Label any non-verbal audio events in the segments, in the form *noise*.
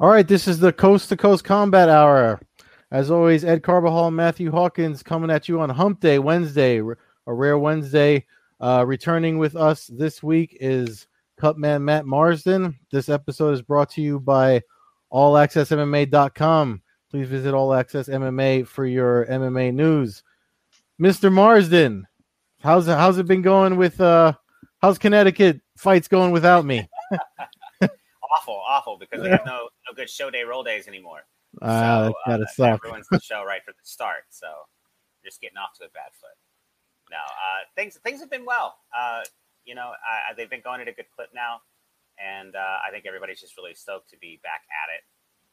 All right, this is the Coast to Coast Combat Hour. As always, Ed Carbajal and Matthew Hawkins coming at you on Hump Day, Wednesday, a rare Wednesday. Uh, returning with us this week is Cutman Matt Marsden. This episode is brought to you by AllAccessMMA.com. Please visit All Access MMA for your MMA news. Mr. Marsden, how's it, how's it been going with uh how's Connecticut fights going without me? *laughs* awful, awful because we have no no good show day roll days anymore. *laughs* Ah, so, that gotta uh, suck. Ruins the show right from the start. So just getting off to a bad foot. No, uh, things things have been well. Uh, you know, uh, they've been going at a good clip now, and uh, I think everybody's just really stoked to be back at it.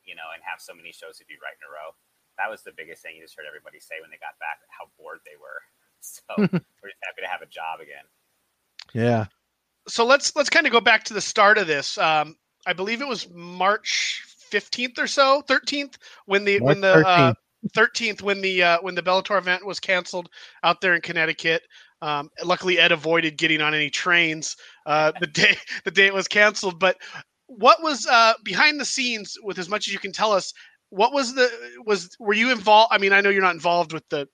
You know, and have so many shows to do right in a row. That was the biggest thing you just heard everybody say when they got back how bored they were. So *laughs* we're just happy to have a job again. Yeah. So let's let's kind of go back to the start of this. Um, I believe it was March 15th or so, 13th, when the when the uh, 13th when the uh, when the Bellator event was canceled out there in Connecticut. Um, luckily, Ed avoided getting on any trains uh, *laughs* the day the day it was canceled. But what was uh, behind the scenes, with as much as you can tell us, what was the was were you involved? I mean, I know you're not involved with the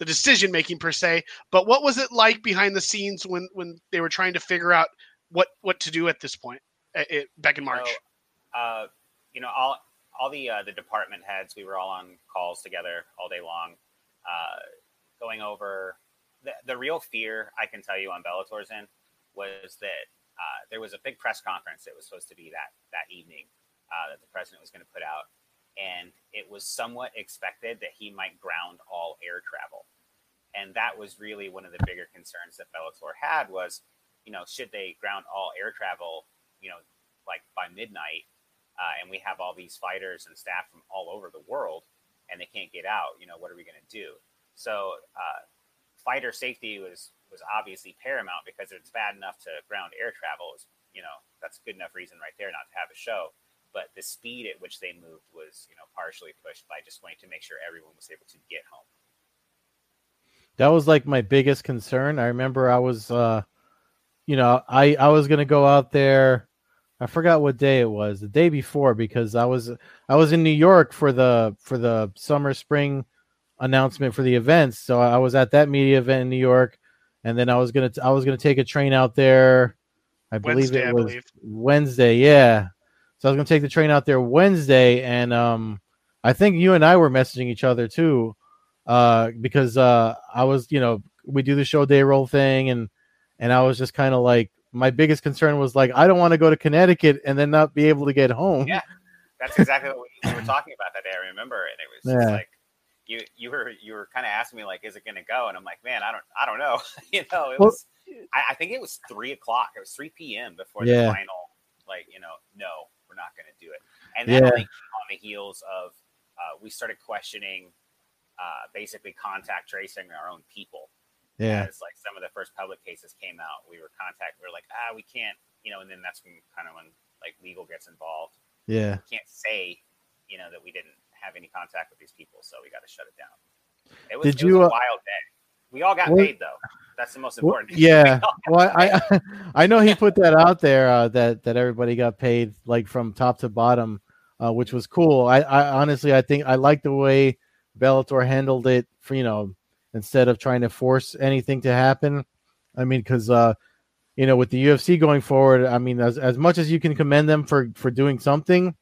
the decision making per se, but what was it like behind the scenes when when they were trying to figure out what what to do at this point, uh, it, back in March? So, uh, you know, all all the uh, the department heads, we were all on calls together all day long, uh, going over the, the real fear I can tell you on Bellator's end was that uh, there was a big press conference that was supposed to be that that evening uh, that the president was going to put out, and it was somewhat expected that he might ground all air travel, and that was really one of the bigger concerns that Bellator had was, you know, should they ground all air travel, you know, like by midnight, uh, and we have all these fighters and staff from all over the world, and they can't get out, you know, what are we going to do? So, uh, fighter safety was was obviously paramount because it's bad enough to ground air travel is you know that's good enough reason right there not to have a show but the speed at which they moved was you know partially pushed by just wanting to make sure everyone was able to get home. That was like my biggest concern. I remember i was uh you know i i was gonna go out there. I forgot what day it was the day before because i was i was in new york for the for the summer spring announcement for the events so i was at that media event in new york and then i was gonna i was gonna take a train out there. I believe Wednesday, it was believe. wednesday yeah so i was gonna take the train out there wednesday and um i think you and i were messaging each other too uh because uh i was you know we do the show day roll thing and and i was just kind of like my biggest concern was like i don't want to go to connecticut and then not be able to get home Yeah. that's exactly what we, we were talking about that day i remember and it was just Yeah. like you you were you were kind of asking me like is it going to go and i'm like man i don't i don't know *laughs* you know it Well- was I, I think it was three o'clock it was 3 p.m before Yeah. the final like you know no not going to do it. And then Yeah. on the heels of uh, we started questioning uh, basically contact tracing our own people. Yeah. As like some of the first public cases came out we were contact we were like ah we can't you know and then that's when kind of when like legal gets involved. Yeah. We can't say you know that we didn't have any contact with these people so we got to shut it down. It was, Did it was a uh, wild day. We all got what- paid though that's the most important thing. yeah. We all got well i i know he put that out there uh, that that everybody got paid like from top to bottom uh, which was cool. I, I honestly i think i like the way bellator handled it for you know instead of trying to force anything to happen. I mean because uh you know with the ufc going forward i mean as, as much as you can commend them for for doing something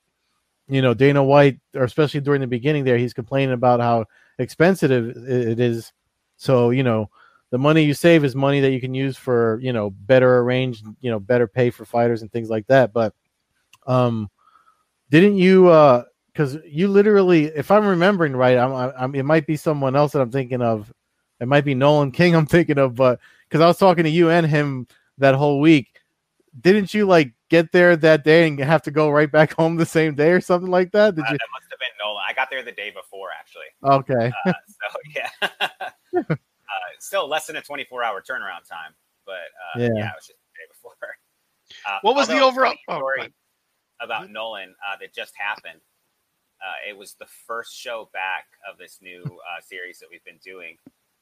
you know dana white or especially during the beginning there he's complaining about how expensive it is. So you know the money you save is money that you can use for you know better arranged you know better pay for fighters and things like that. But um didn't you uh because you literally if i'm remembering right I'm, I'm it might be someone else that i'm thinking of. It might be nolan king i'm *laughs* thinking of but because i was talking to you and him that whole week. Didn't you like get there that day and have to go right back *laughs* home the same day or something like that? Did Uh, you that must have been nolan. I got there the day before actually. Okay. Uh, so yeah *laughs* still less than a 24 hour turnaround time but uh, Yeah. yeah. it was just the day before *laughs* uh, What was the overall- funny oh, go story ahead. about nolan uh, that just happened uh, it was the first show back of this new *laughs* uh, series that we've been doing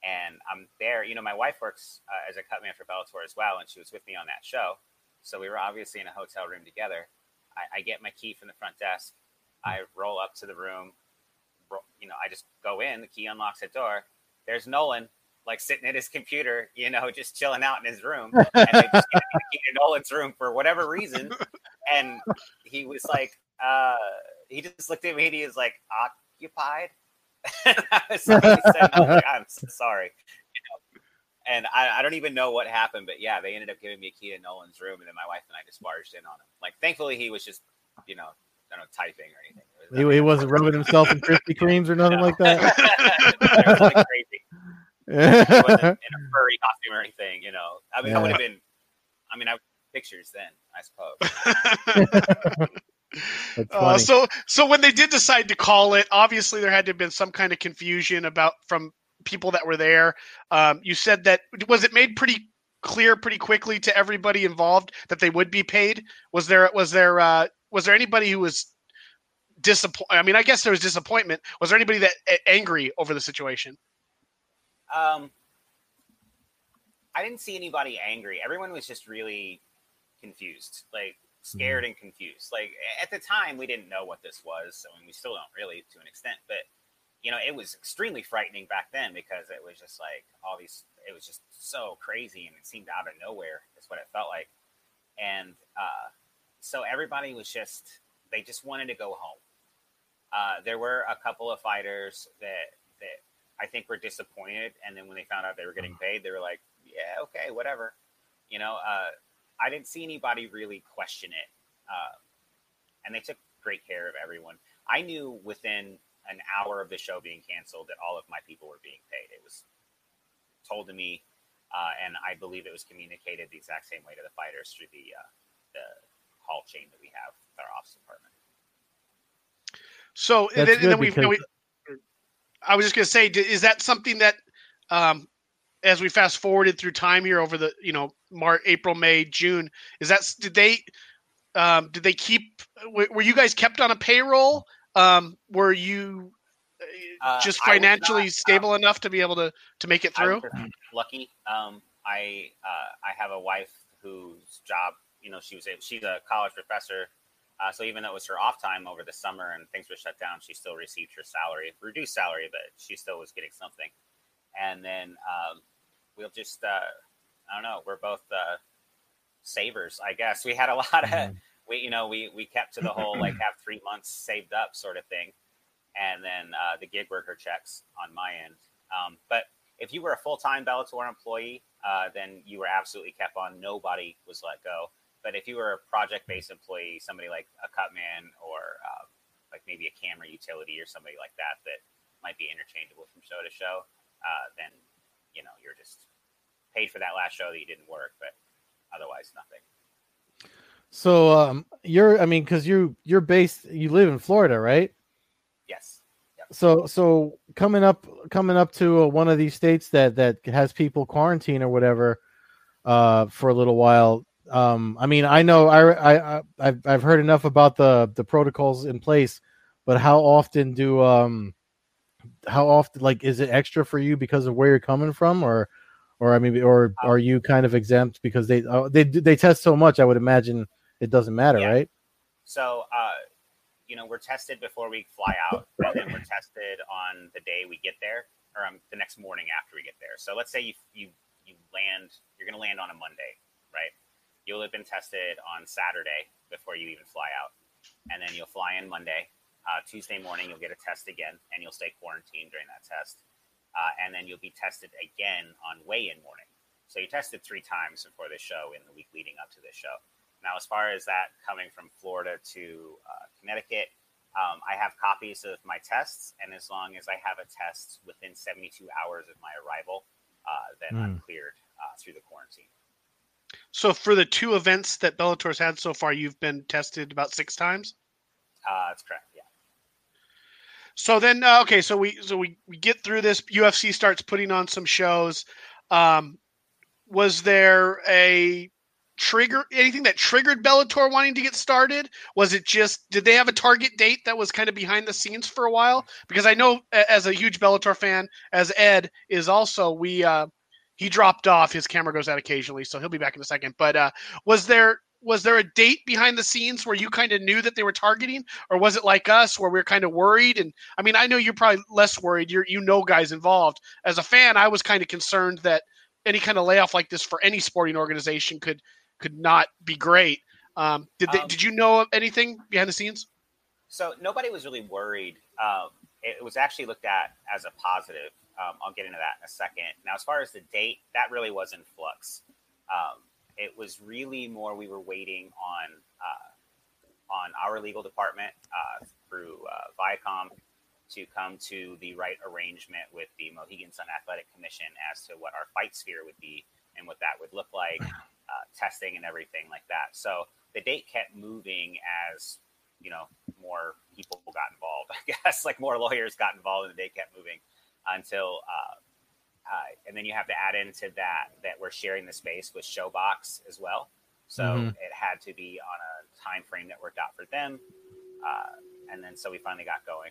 And I'm there. You know, my wife works uh, as a cut man for Bellator as well, and she was with me on that show. So we were obviously in a hotel room together. I, I get my key from the front desk. I roll up to the room. You know, I just go in. The key unlocks the door. There's Nolan, like sitting at his computer, you know, just chilling out in his room. And they just get key to Nolan's room for whatever reason. And he was like, uh, he just looked at me and he was like, occupied. *laughs* so said, like, I'm so sorry. You know, and I, I, don't even know what happened, but yeah, they ended up giving me a key to Nolan's room, and then my wife and I just barged in on him. Like, thankfully, he was just, you know, I don't know, typing or anything. Was, he, he wasn't rubbing himself in Krispy Kremes or nothing no. like that. *laughs* crazy. He wasn't *laughs* in a furry costume or anything, you know. I mean, yeah. I would have been. I mean, I pictures then, I suppose. *laughs* *laughs* Uh, so, so when they did decide to call it, obviously there had to have been some kind of confusion about from people that were there. Um, you said that was it made pretty clear pretty quickly to everybody involved that they would be paid. Was there was there uh, was there anybody who was disappointed? I mean, I guess there was disappointment. Was there anybody that angry over the situation? Um, I didn't see anybody angry. Everyone was just really confused. Like scared mm-hmm. and confused. Like at the time, we didn't know what this was. I mean, we still don't really to an extent, but you know, it was extremely frightening back then because it was just like all these, it was just so crazy and it seemed out of nowhere, is what it felt like. And uh, so everybody was just, they just wanted to go home. Uh, there were a couple of fighters that, that I think we were disappointed. And then when they found out they were getting mm-hmm. paid, they were like, yeah, okay, whatever. You know, uh, I didn't see anybody really question it. Uh, and they took great care of everyone. I knew within an hour of the show being canceled that all of my people were being paid. It was told to me, uh, and I believe it was communicated the exact same way to the fighters through the uh, the call chain that we have with our office department. So and then, and then we, we, I was just going to say, is that something that um, as we fast forwarded through time here over the you know March, April, May, June, is that did they um, did they keep were you guys kept on a payroll? Um, were you uh, just financially not, stable um, enough to be able to to make it through? lucky. Um, I uh, I have a wife whose job you know she was a, she's a college professor. Uh, so even though it was her off time over the summer and things were shut down, she still received her salary, reduced salary, but she still was getting something. And then um, we'll just uh, I don't know. We're both uh, savers, I guess. We had a *laughs* lot of mm-hmm. we you know we we kept to the whole like *clears throat* have three months saved up sort of thing, and then uh, the gig worker checks on my end. Um, but if you were a full time Bellator employee, uh, then you were absolutely kept on. Nobody was let go. But if you were a project based employee, somebody like a cutman or uh, like maybe a camera utility or somebody like that that might be interchangeable from show to show, uh, then you know you're just paid for that last show that you didn't work, but otherwise nothing. So um, you're, I mean, because you you're based, you live in Florida, right? Yes. Yep. So so coming up coming up to uh, one of these states that that has people quarantine or whatever uh, for a little while. Um, I mean, I know I I I've I've heard enough about the the protocols in place, but how often do um how often like is it extra for you because of where you're coming from? Or or I mean or um, are you kind of exempt because they uh, they they test so much I would imagine it doesn't matter yeah. right? So uh you know we're tested before we fly out and then we're tested on the day we get there or um, the next morning after we get there. So let's say you you you land you're going to land on a Monday right you'll have been tested on Saturday before you even fly out and then you'll fly in Monday uh, Tuesday morning, you'll get a test again, and you'll stay quarantined during that test. Uh, and then you'll be tested again on weigh-in morning. So you tested three times before the show in the week leading up to this show. Now, as far as that coming from Florida to uh, Connecticut, um, I have copies of my tests, and as long as I have a test within 72 hours of my arrival, uh, then mm. I'm hmm. cleared uh, through the quarantine. So, for the two events that Bellator's had so far, you've been tested about six times. Uh, that's correct. Yeah. So then, uh, okay, so we so we, we get through this. UFC starts putting on some shows. Um, was there a trigger anything that triggered Bellator wanting to get started? Was it just did they have a target date that was kind of behind the scenes for a while? Because I know as a huge Bellator fan, as Ed is also, we uh he dropped off. His camera goes out occasionally, so he'll be back in a second. But uh was there was there a date behind the scenes where you kind of knew that they were targeting, or was it like us where we are kind of worried? And I mean, I know you're probably less worried. You're you know guys involved. As a fan, I was kind of concerned that any kind of layoff like this for any sporting organization could could not be great. Um, did they, um, did you know of anything behind the scenes? So nobody was really worried. Um, it was actually looked at as a positive. Um, I'll get into that in a second. Now, as far as the date, that really was in flux. Um, it was really more we were waiting on uh, on our legal department uh, through uh, Viacom to come to the right arrangement with the Mohegan Sun Athletic Commission as to what our fight sphere would be and what that would look like uh, testing and everything like that. So the date kept moving as you know more people got involved. *laughs* I guess like more lawyers got involved, and the date kept moving until. Uh, uh, and then you have to add into that that we're sharing the space with Showbox as well. So mm-hmm. it had to be on a time frame that worked out for them. Uh, and then so we finally got going.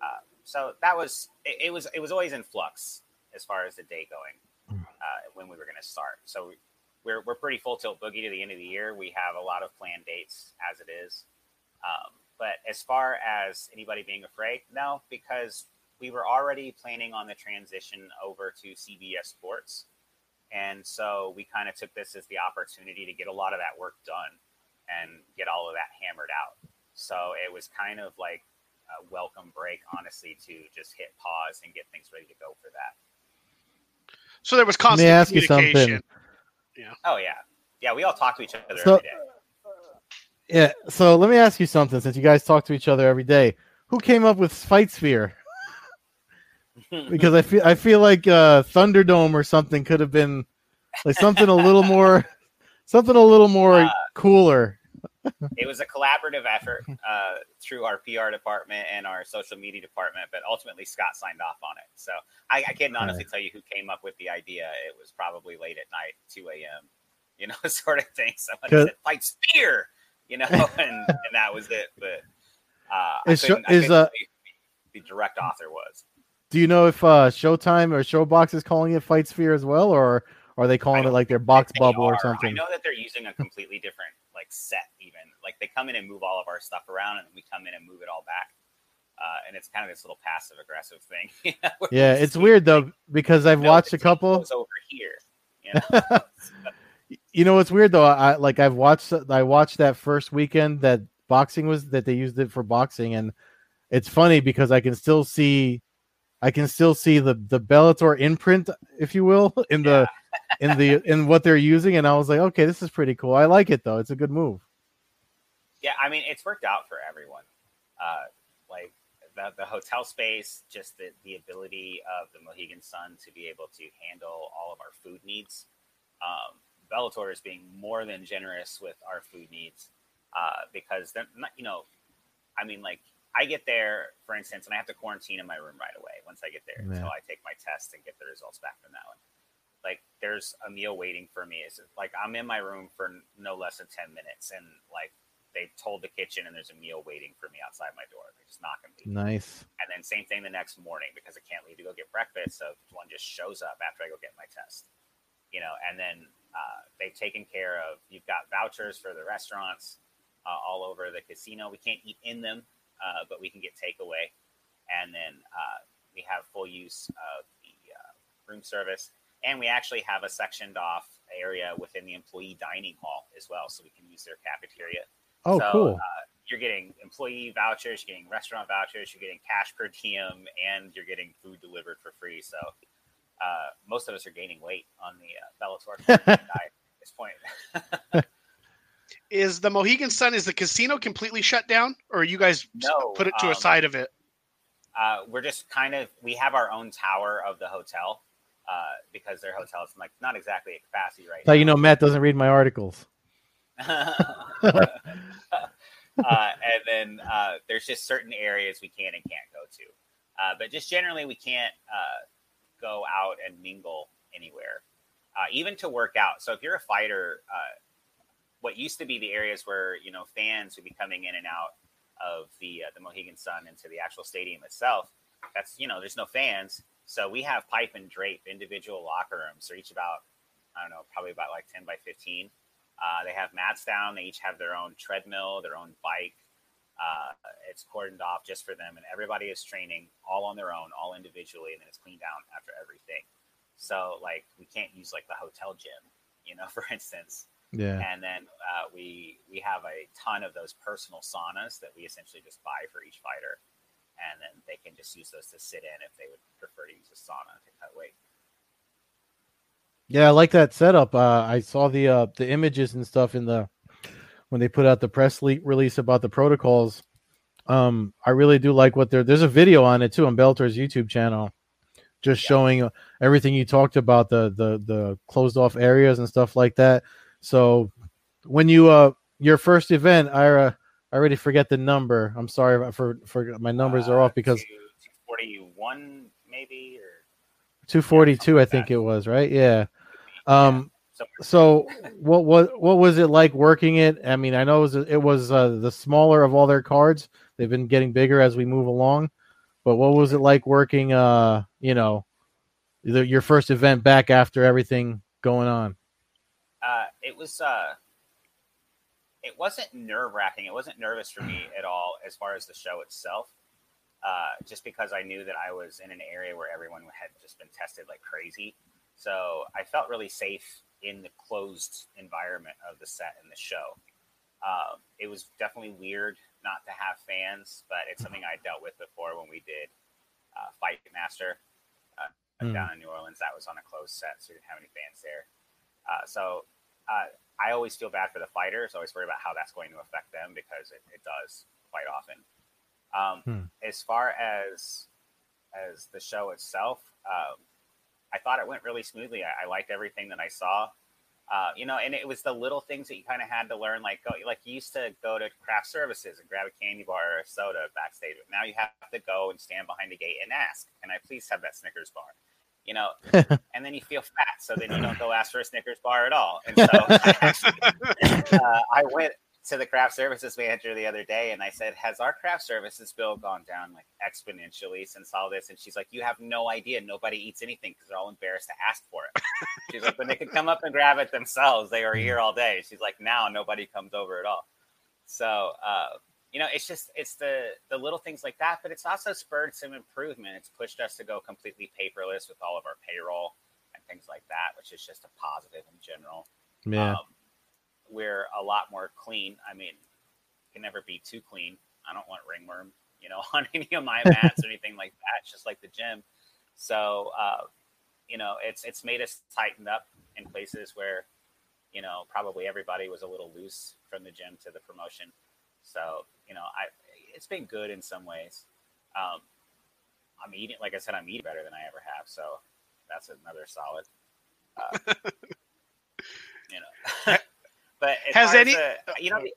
Uh, so that was it, it, was it was always in flux as far as the date going mm. uh, when we were going to start. So we're we're pretty full tilt boogie to the end of the year. We have a lot of planned dates as it is. Um, but as far as anybody being afraid, no, because we were already planning on the transition over to CBS Sports. And so we kind of took this as the opportunity to get a lot of that work done and get all of that hammered out. So it was kind of like a welcome break, honestly, to just hit pause and get things ready to go for that. So there was constant Let me ask you something. Yeah. Oh yeah, yeah. We all talk to each other so, every day. Yeah. So let me ask you something. Since you guys talk to each other every day, who came up with Fight Sphere? *laughs* because I feel I feel like uh, Thunderdome or something could have been like something a little more *laughs* something a little more uh, cooler. *laughs* it was a collaborative effort uh, through our PR department and our social media department, but ultimately Scott signed off on it. So I, I can't honestly tell you who came up with the idea. It was probably late at night, 2 a.m., you know, sort of thing. Someone said, fight sphere, you know, and, and that was it. But uh, is, is uh, the direct author was. Do you know if uh, Showtime or Showbox is calling it Fight Sphere as well, or are they calling it like their box bubble are. or something? I know that they're using a completely different like set even. Like they come in and move all of our stuff around, and we come in and move it all back. Uh, and it's kind of this little passive aggressive thing. *laughs* yeah, it's weird though because I've watched a couple over here. You know? *laughs* you know what's weird though? I like I've watched I watched that first weekend that boxing was that they used it for boxing, and it's funny because I can still see I can still see the the Bellator imprint, if you will, *laughs* in the in the in what they're using, and I was like, okay, this is pretty cool. I like it though; it's a good move. Yeah, I mean, it's worked out for everyone. Uh, like the, the hotel space, just the, the ability of the Mohegan Sun to be able to handle all of our food needs. Um, Bellator is being more than generous with our food needs uh, because they're not, you know, I mean, like I get there, for instance, and I have to quarantine in my room right away once I get there until I take my test and get the results back from that one. Like, there's a meal waiting for me. It's like I'm in my room for no less than ten minutes, and like they told the kitchen, and there's a meal waiting for me outside my door. They're just knocking me. Nice. And then same thing the next morning because I can't leave to go get breakfast, so one just shows up after I go get my test. You know, and then uh, they've taken care of. You've got vouchers for the restaurants uh, all over the casino. We can't eat in them uh, but we can get takeaway. And then uh, we have full use of the uh, room service. And we actually have a sectioned off area within the employee dining hall as well, so we can use their cafeteria. Oh, so, cool. Uh, you're getting employee vouchers, you're getting restaurant vouchers, you're getting cash per diem, and you're getting food delivered for free. So uh, most of us are gaining weight on the uh, Bellator *laughs* diet at this point. *laughs* is the Mohegan Sun is the casino completely shut down, or you guys no, put it to um, a side of it? Uh, we're just kind of we have our own tower of the hotel uh, because their hotel is like not exactly at capacity right so now. you know Matt doesn't read my articles. *laughs* *laughs* uh, and then uh, there's just certain areas we can and can't go to, uh, but just generally we can't uh, go out and mingle anywhere, even to work out. So if you're a fighter what used to be the areas where you know fans would be coming in and out of the uh, the Mohegan Sun into the actual stadium itself. That's you know there's no fans, so we have pipe and drape individual locker rooms. They're each about I don't know probably about like ten by fifteen. Uh, they have mats down. They each have their own treadmill, their own bike. Uh, it's cordoned off just for them, and everybody is training all on their own, all individually, and then it's cleaned down after everything. So like we can't use like the hotel gym, you know, *laughs* for instance. Yeah. And then uh, we we have a ton of those personal saunas that we essentially just buy for each fighter, and then they can just use those to sit in if they would prefer to use a sauna to cut weight. Yeah, I like that setup. Uh, I saw the uh, the images and stuff in the when they put out the press release about the protocols. Um, I really do like what they're. There's a video on it too on Bellator's YouTube channel, just yeah. showing everything you talked about the the the closed off areas and stuff like that. So when you uh your first event, I uh, I already forget the number. I'm sorry for for my numbers uh, are off because forty one maybe or two forty two. I think that. it was right. Yeah. Um. So what what what was it like working it? I mean, I know it was it was uh, the smaller of all their cards. They've been getting bigger as we move along. But what was it like working? Uh, you know, the, your first event back after everything going on. Uh, it was uh, it wasn't nerve wracking. It wasn't nervous for me at all as far as the show itself. Uh, just because I knew that I was in an area where everyone had just been tested like crazy. So I felt really safe in the closed environment of the set and the show. Um, it was definitely weird not to have fans, but it's something I dealt with before when we did uh, Fight Master uh, mm. down in New Orleans. That was on a closed set, so we didn't have any fans there. Uh, so uh, I always feel bad for the fighters. I always worry about how that's going to affect them because it, it does quite often. Um, hmm. As far as as the show itself, um, I thought it went really smoothly. I, I liked everything that I saw. Uh, you know, and it was the little things that you kind of had to learn. Like, go, like you used to go to craft services and grab a candy bar or a soda backstage. But now you have to go and stand behind the gate and ask, "Can I please have that Snickers bar?" You know, *laughs* and then you feel fat, so then you don't go ask for a Snickers bar at all. And so I, actually, *laughs* uh, I went to the craft services manager the other day and I said, Has our craft services bill gone down like exponentially since all this? And she's like, You have no idea. Nobody eats anything because they're all embarrassed to ask for it. she's like, When they could come up and grab it themselves, they were here all day. She's like, Now nobody comes over at all. So, uh, you know, it's just it's the the little things like that, but it's also spurred some improvement. It's pushed us to go completely paperless with all of our payroll and things like that, which is just a positive in general. Yeah, um, we're a lot more clean. I mean, can never be too clean. I don't want ringworm, you know, *laughs* on any of my mats or anything like that. It's just like the gym. So, uh, you know, it's it's made us tighten up in places where, you know, probably everybody was a little loose from the gym to the promotion so you know, I it's been good in some ways. Um, I'm eating, like I said, I'm eating better than I ever have. So that's another solid. Uh, you know, *laughs* *laughs* but has any, the, you know, the,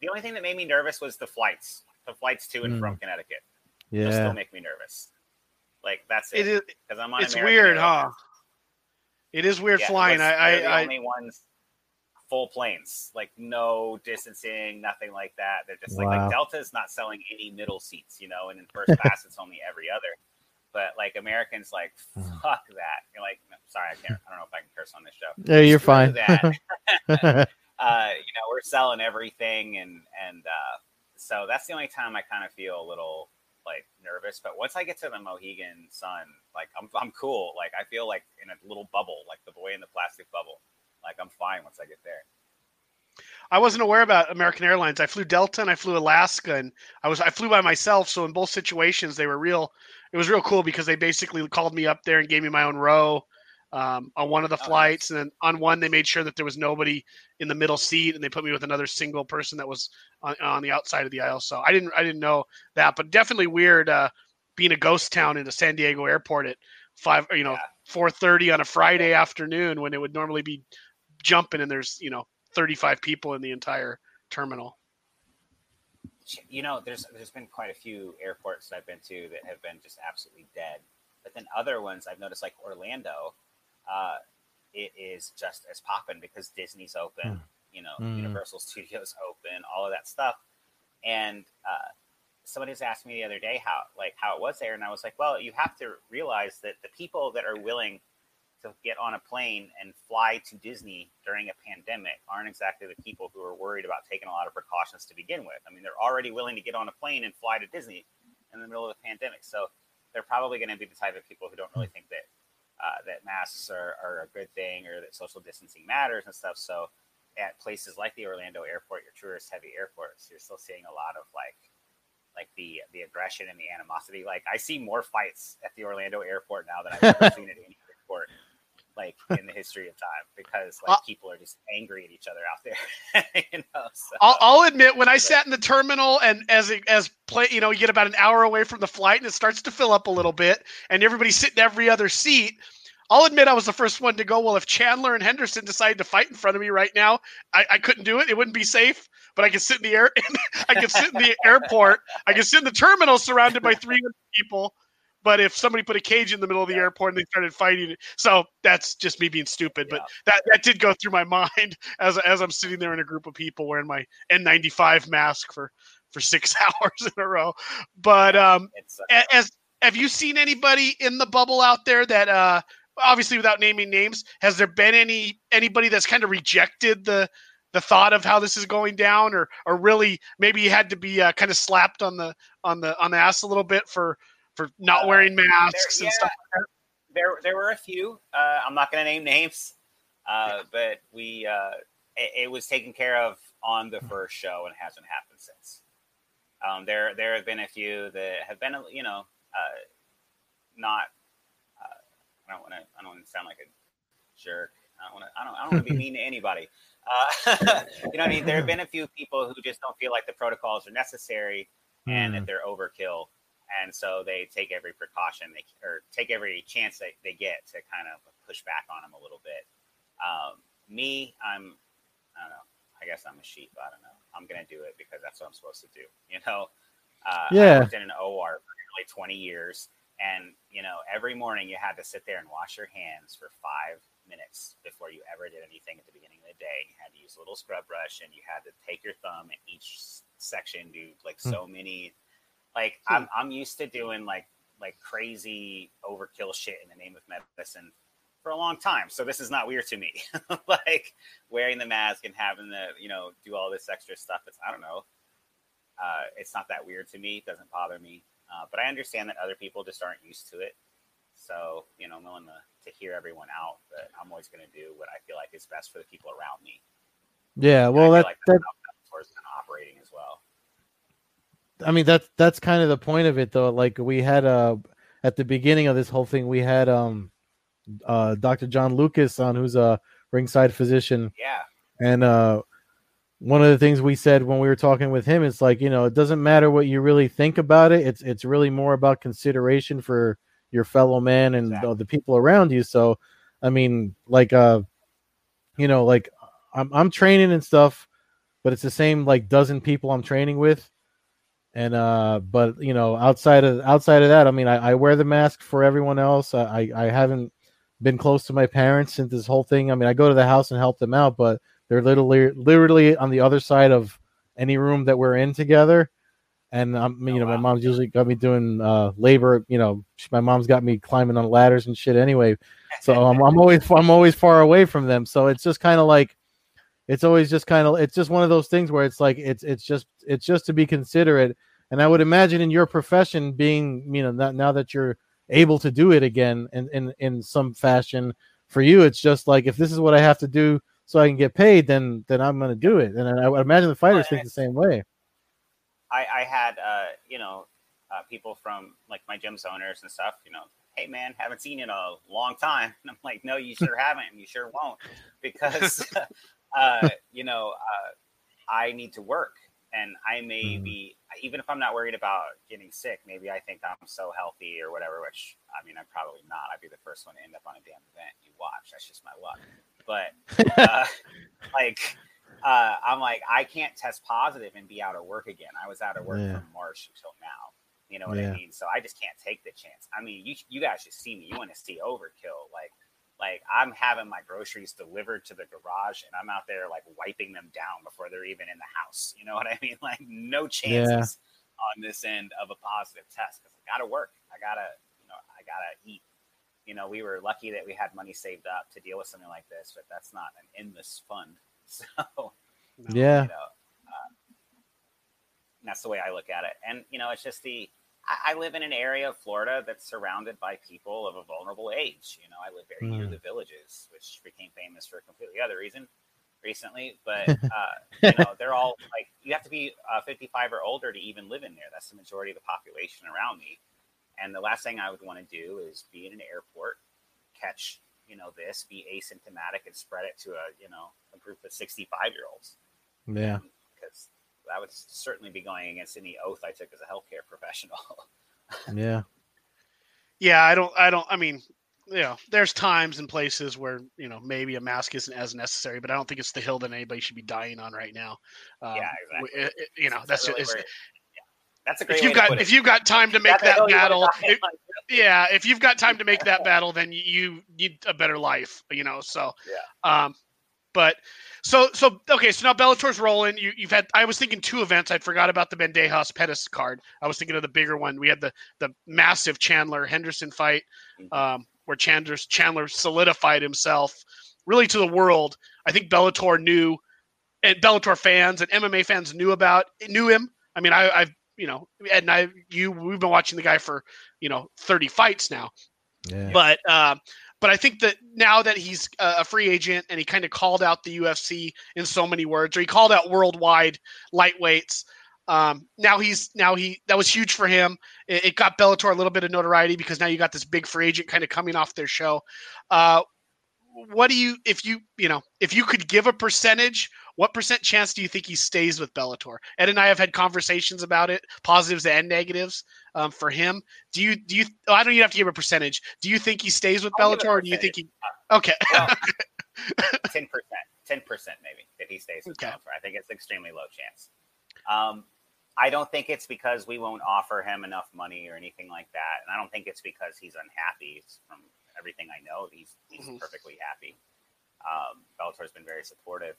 the, only thing that made me nervous was the flights, the flights to and mm. from Connecticut. Yeah, still make me nervous. Like that's it. Because I'm on. It's American weird, Airlines. huh? It is weird yeah, flying. I, I, the I, only ones full planes, like no distancing, nothing like that. They're just like, wow. like Delta's not selling any middle seats, you know, and in first class it's only every other. But like Americans, like hmm. fuck that. You're like, no, sorry, I can't. I don't know if I can curse on this show. Yeah, you're Screw fine. That. *laughs* *laughs* uh, you know, we're selling everything, and and uh, so that's the only time I kind of feel a little like nervous. But once I get to the Mohegan Sun, like I'm I'm cool. Like I feel like in a little bubble, like the boy in the plastic bubble. Like I'm fine once I get there. I wasn't aware about American Airlines. I flew Delta and I flew Alaska, and I was I flew by myself. So in both situations, they were real. It was real cool because they basically called me up there and gave me my own row um, on one of the oh, flights, nice. and then on one they made sure that there was nobody in the middle seat, and they put me with another single person that was on, on the outside of the aisle. So I didn't I didn't know that, but definitely weird uh, being a ghost town in a San Diego airport at five, you know, four yeah. thirty on a Friday afternoon when it would normally be jumping and there's you know 35 people in the entire terminal you know there's there's been quite a few airports that i've been to that have been just absolutely dead but then other ones i've noticed like orlando uh, it is just as popping because disney's open mm. you know, mm. Universal Studios *laughs* open, all of that stuff. And uh, somebody was asking me the other day how like how it was there, and I was like, well, you have to realize that the people that are willing to get on a plane and fly to Disney during a pandemic aren't exactly the people who are worried about taking a lot of precautions to begin with. I mean, they're already willing to get on a plane and fly to Disney in the middle of a pandemic, so they're probably going to be the type of people who don't really think that uh, that masks are, are a good thing or that social distancing matters and stuff. So at places like the Orlando airport, your tourist heavy airports, you're still seeing a lot of like like the the aggression and the animosity. Like I see more fights at the Orlando airport now than I've ever *laughs* seen at any airport like in the history of time because like people are just angry at each other out there. *laughs* you know, so. I'll, I'll, admit when I sat in the terminal and as it, as play, you know, you get about an hour away from the flight and it starts to fill up a little bit, and everybody's sitting every other seat. I'll admit I was the first one to go. Well, if Chandler and Henderson decided to fight in front of me right now, I, I couldn't do it. It wouldn't be safe. But I could sit in the air. *laughs* I could sit in the airport. I could sit in the terminal surrounded by 300 people. But if somebody put a cage in the middle of the yeah. airport and they started fighting, it, so that's just me being stupid. Yeah. But that, that did go through my *laughs* mind as as I'm sitting there in a group of people wearing my N95 mask for for six *laughs* hours in a row. But um, as have you seen anybody in the bubble out there that uh obviously without naming names has there been any anybody that's kind of rejected the the thought of how this is going down or or really maybe you had to be uh, kind of slapped on the on the on the ass a little bit for for not uh, wearing masks there, and yeah, stuff like there there were a few uh, i'm not going to name names uh, yeah. but we uh, it, it, was taken care of on the first show and hasn't happened since um, there there have been a few that have been you know uh, not I don't want to. I don't want to sound like a jerk. I don't want to. I don't. I don't want to be *laughs* mean to anybody. Uh, *laughs* you know, what I mean, there have been a few people who just don't feel like the protocols are necessary and that hmm. they're overkill, and so they take every precaution they or take every chance that they get to kind of push back on them a little bit. Um, me, I'm. I don't know. I guess I'm a sheep. I don't know. I'm gonna do it because that's what I'm supposed to do. You know. Uh, yeah. I worked in an OR for nearly 20 years and you know every morning you had to sit there and wash your hands for five minutes before you ever did anything at the beginning of the day you had to use a little scrub brush and you had to take your thumb in each section do like hmm. so many like hmm. I'm, I'm used to doing like like crazy overkill shit in the name of medicine for a long time so this is not weird to me *laughs* like wearing the mask and having the you know do all this extra stuff it's i don't know uh, it's not that weird to me it doesn't bother me uh, but I understand that other people just aren't used to it. So, you know, I'm willing to, to hear everyone out, but I'm always going to do what I feel like is best for the people around me. Yeah, well, that, like that, operating as well. I mean, that's that's kind of the point of it, though. Like we had uh at the beginning of this whole thing, we had um uh Dr. John Lucas on, who's a ringside physician. Yeah. And uh one of the things we said when we were talking with him is like you know it doesn't matter what you really think about it it's it's really more about consideration for your fellow man and exactly. the people around you so i mean like uh you know like i'm i'm training and stuff but it's the same like dozen people i'm training with and uh but you know outside of outside of that i mean i, I wear the mask for everyone else I, I haven't been close to my parents since this whole thing i mean i go to the house and help them out but they're literally literally on the other side of any room that we're in together. And I'm, you oh, know, wow. my mom's usually got me doing uh, labor. You know, my mom's got me climbing on ladders and shit anyway. So *laughs* I'm, I'm always I'm always far away from them. So it's just kind of like it's always just kind of it's just one of those things where it's like it's it's just it's just to be considerate. And I would imagine in your profession, being you know not, now that you're able to do it again in, in in some fashion, for you it's just like if this is what I have to do so I can get paid, then then I'm going to do it. And I would imagine the fighters well, think the same way. I, I had uh, you know uh, people from like my gym's owners and stuff. You know, hey man, haven't seen you in a long time. *laughs* And I'm like, no, you sure haven't, and you sure won't, *laughs* because *laughs* uh, you know uh, I need to work, and I may mm. be even if I'm not worried about getting sick. Maybe I think I'm so healthy or whatever. Which I mean, I'm probably not. I'd be the first one to end up on a damn event. You watch. That's just my luck. But uh, *laughs* like, uh, I'm like, I can't test positive and be out of work again. I was out of work yeah. from March until now. You know what yeah. I mean? So I just can't take the chance. I mean, you you guys should see me. You want to see overkill, like Like I'm having my groceries delivered to the garage, and I'm out there like wiping them down before they're even in the house. You know what I *laughs* mean? Like no chances yeah. on this end of a positive test because I got to work. I gotta, you know, I gotta eat. You know, we were lucky that we had money saved up to deal with something like this, but that's not an endless fund. *laughs* So, yeah, you know, uh, that's the way I look at it. And you know, it's just the I, live in an area of Florida that's surrounded by people of a vulnerable age. You know, I live very mm. near the villages, which became famous for a completely other reason recently. But *laughs* uh, you know, they're all like you have to be uh, 55 or older to even live in there. That's the majority of the population around me. And the last thing I would want to do is be in an airport, catch you know this, be asymptomatic, and spread it to a you know a group of 65 year olds. Yeah, because that would certainly be going against any oath I took as a healthcare *laughs* professional. yeah. Yeah, I don't I don't I mean, you know, there's times and places where, you know, maybe a mask isn't as necessary, but I don't think it's the hill that anybody should be dying on right now. Um, yeah, exactly. It, it, you know, that's, that's really that's a great if you've got if you've got time to make that's that battle if, yeah if you've got time to make that battle then you need a better life you know so yeah um but so so okay, so now Bellator's rolling. You, have had I was thinking two events. I forgot about the Bandejas Pettis card. I was thinking of the bigger one. We had the the massive Chandler Henderson fight, mm-hmm. um, where Chandler Chandler solidified himself really to the world. I think Bellator knew, and Bellator fans and MMA fans knew about knew him. I mean, I, I've you know, Ed and I, you, we've been watching the guy for you know thirty fights now. Yeah. But uh, but I think that now that he's a free agent and he kind of called out the UFC in so many words, or he called out worldwide lightweights. Um, now he's now he that was huge for him. It, it, got Bellator a little bit of notoriety because now you got this big free agent kind of coming off their show. Uh, what do you if you you know if you could give a percentage what percent chance do you think he stays with Bellator? Ed and I have had conversations about it, positives and negatives um, for him. Do you do you? Oh, I don't even have to give a percentage. Do you think he stays with Bellator, or do you think he? Okay. *laughs* Ten percent, ten percent maybe that he stays with okay. Bellator. I think it's extremely low chance. Um, I don't think it's because we won't offer him enough money or anything like that, and I don't think it's because he's unhappy. It's from everything I know, he's he's mm-hmm. perfectly happy. Um, Bellator's been very supportive.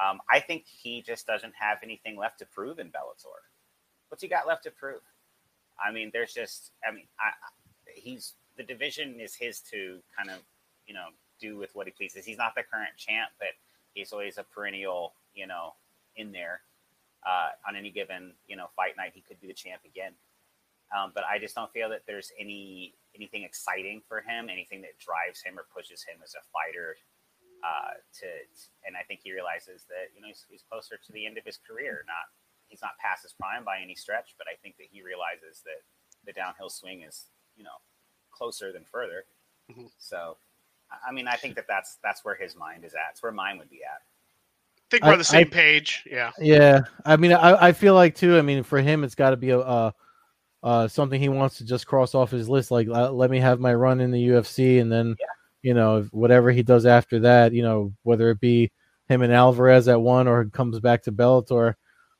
Um, I think he just doesn't have anything left to prove in Bellator. What's he got left to prove? I mean, there's just, I mean, I, he's the division is his to kind of, you know, do with what he pleases. He's not the current champ, but he's always a perennial, you know, in there. Uh, on any given, you know, fight night, he could be the champ again. Um, but I just don't feel that there's any anything exciting for him, anything that drives him or pushes him as a fighter uh, to, and I think he realizes that you know he's, he's, closer to the end of his career. Not he's not past his prime by any stretch, but I think that he realizes that the downhill swing is you know closer than further. Mm-hmm. So, I mean, I think that that's that's where his mind is at. It's where mine would be at. I think we're I, on the same I, page. Yeah. Yeah. I mean, I, I feel like too. I mean, for him, it's got to be a. Uh, uh, something he wants to just cross off his list, like uh, let me have my run in the UFC, and then yeah you know, whatever he does after that, you know, whether it be him and Alvarez at one or comes back to Bellator,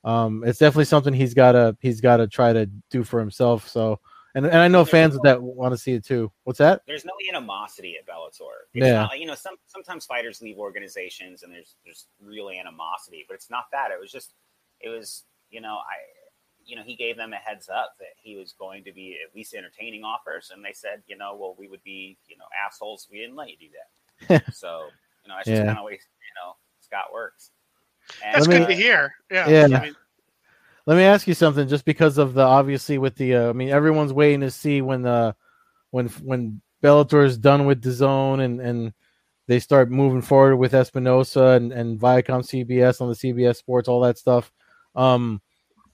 um, it's definitely something he's gotta he's gotta try to do for himself. So and and I know fans no, that want to see it too. What's that? There's no animosity at Bellator. It's yeah. Not, you know, some sometimes fighters leave organizations and there's there's real animosity, but it's not that. It was just it was, you know, I you know, he gave them a heads up that he was going to be at least entertaining offers, and they said, you know, well, we would be, you know, assholes. We didn't let you do that. *laughs* so, you know, that's yeah. just kind of way, you know, Scott works. And, that's good uh, to hear. Yeah. Yeah. I mean, let me ask you something. Just because of the obviously with the, uh, I mean, everyone's waiting to see when the when when Bellator is done with the zone and and they start moving forward with Espinoza and and Viacom CBS on the CBS Sports, all that stuff. Um,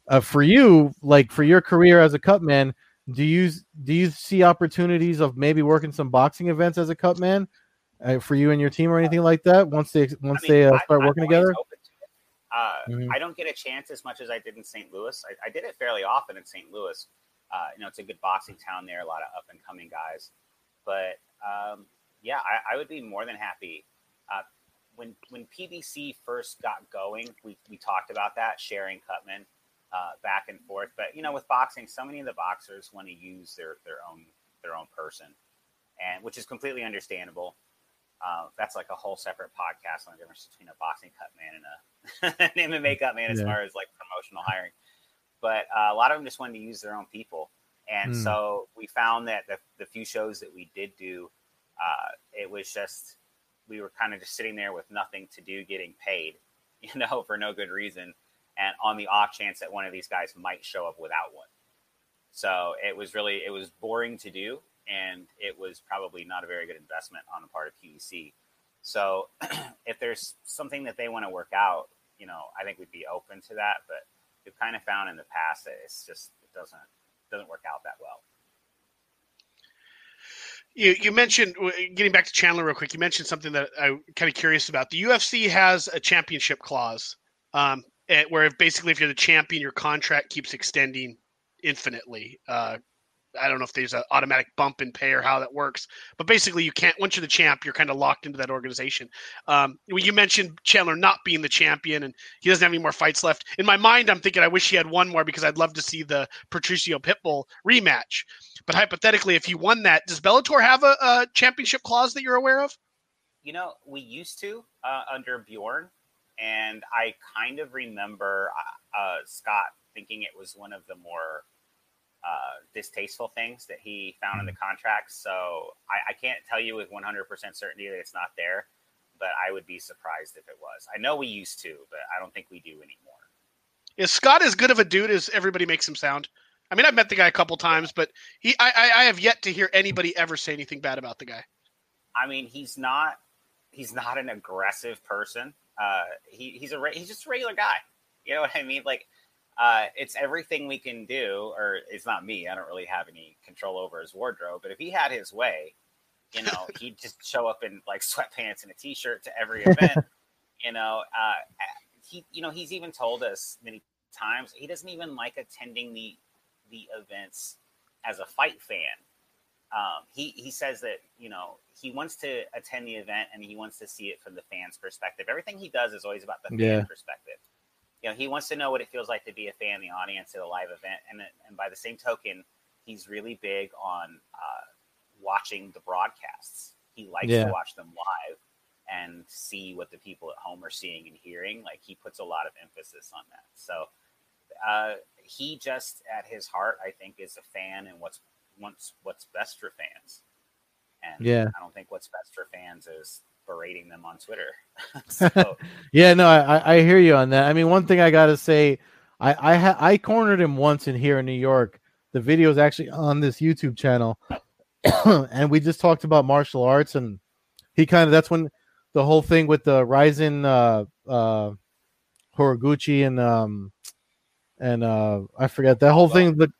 uh, for you, like for your career as a cut man, do you do you see opportunities of maybe working some boxing events as a cut man uh, for you and your team or anything like that once they once I mean, they uh, start I, working together? Uh, mm-hmm. I don't get a chance as much as I did in St. Louis. I, I did it fairly often in St. Louis. Uh, you know, it's a good boxing town there, a lot of up and coming guys. But um, yeah, I, I, would be more than happy. Uh, when when PBC first got going, we, we talked about that sharing Cutman uh, back and forth. But you know, with boxing, so many of the boxers want to use their their own their own person, and which is completely understandable. uh, that's like a whole separate podcast on the difference between a boxing cut man and a *laughs* an MMA cut man as yeah. far as like promotional hiring. But uh, a lot of them just wanted to use their own people, and mm. so we found that the, the few shows that we did do, uh, it was just we were kind of just sitting there with nothing to do, getting paid, *laughs* you know, for no good reason, and on the off chance that one of these guys might show up without one. So it was really it was boring to do, and it was probably not a very good investment on the part of PDC. So *clears throat* if there's something that they want to work out, you know, I think we'd be open to that. But we've kind of found in the past that it's just it doesn't doesn't work out that well. You, you mentioned getting back to Chandler real quick. You mentioned something that I'm kind of curious about. The UFC has a championship clause, um, where if basically if you're the champion, your contract keeps extending infinitely. Uh, I don't know if there's an automatic bump in pay or how that works, but basically you can't. Once you're the champ, you're kind of locked into that organization. Um, you mentioned Chandler not being the champion, and he doesn't have any more fights left. In my mind, I'm thinking I wish he had one more because I'd love to see the Patricio Pitbull rematch. But hypothetically, if he won that, does Bellator have a, a championship clause that you're aware of? You know, we used to uh, under Bjorn, and I kind of remember uh, uh Scott thinking it was one of the more uh, distasteful things that he found in the mm-hmm. contract. So I, I, can't tell you with 100% certainty that it's not there, but I would be surprised if it was. I know we used to, but I don't think we do anymore. Is Scott as good of a dude as everybody makes him sound? I mean, I've met the guy a couple times, but he, I, I have yet to hear anybody ever say anything bad about the guy. I mean, he's not, he's not an aggressive person. Uh, he, he's a, he's just a regular guy. You know what I mean? Like, uh, it's everything we can do, or it's not me. I don't really have any control over his wardrobe, but if he had his way, you know, *laughs* he'd just show up in like sweatpants and a t-shirt to every event. *laughs* you know, uh, he, you know, he's even told us many times he doesn't even like attending the the events as a fight fan. Um, he he says that you know he wants to attend the event and he wants to see it from the fans' perspective. Everything he does is always about the fan yeah. perspective you know, he wants to know what it feels like to be a fan the audience at a live event. And, and by the same token, he's really big on uh, watching the broadcasts. He likes yeah. to watch them live and see what the people at home are seeing and hearing. Like he puts a lot of emphasis on that. So uh, he just, at his heart, I think, is a fan and what's wants what's best for fans. And yeah, I don't think what's best for fans is berating them on Twitter. *laughs* *laughs* so, yeah, no, I, I hear you on that. I mean, one thing I got to say, I I, ha- I cornered him once in here in New York. The video is actually on this YouTube channel, *coughs* and we just talked about martial arts, and he kind of that's when the whole thing with the Rizin uh, uh, Horiguchi and um and uh I forget that whole thing. The,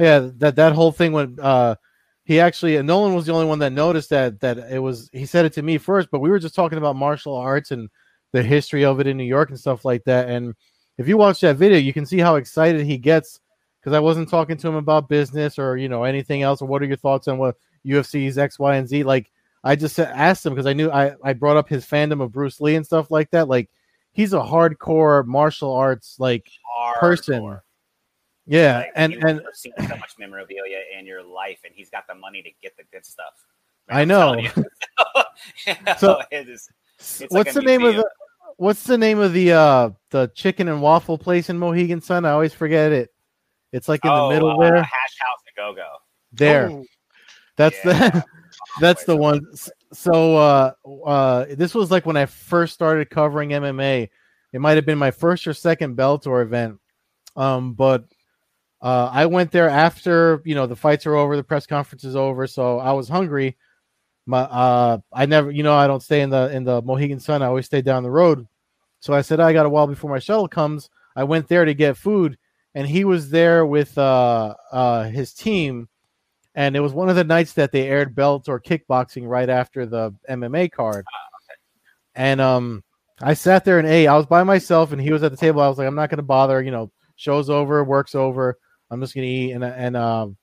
yeah. that that whole thing went uh he actually and Nolan was the only one that noticed that that it was he said it to me first, but we were just talking about martial arts and the history of it in New York and stuff like that. And if you watch that video, you can see how excited he gets because I wasn't talking to him about business or you know anything else or what are your thoughts on what UFC's X, Y, and Z. Like I just asked him because I knew I I brought up his fandom of Bruce Lee and stuff like that. Like he's a hardcore martial arts like hardcore. person yeah, like, and and seen so much memorabilia in your life, and he's got the money to get the good stuff. Man, I know. You. *laughs* so, it is, what's like the name of the What's the name of the uh the chicken and waffle place in Mohegan Sun? I always forget it. It's like in oh, the middle uh, there. Hash House a Go Go. There. Oh. That's yeah. the *laughs* that's the one. So uh uh this was like when I first started covering MMA. It might have been my first or second Bellator event. Um, but uh, I went there after you know the fights are over, the press conference is over, so I was hungry. My uh, I never, you know, I don't stay in the in the Mohegan Sun. I always stay down the road. So I said I got a while before my shuttle comes. I went there to get food, and he was there with uh, uh, his team. And it was one of the nights that they aired Bellator kickboxing right after the MMA card. Ah, and um, I sat there and ate. I was by myself, and he was at the table. I was like, I'm not going to bother. You know, show's over, work's over. I'm just gonna eat. And and um,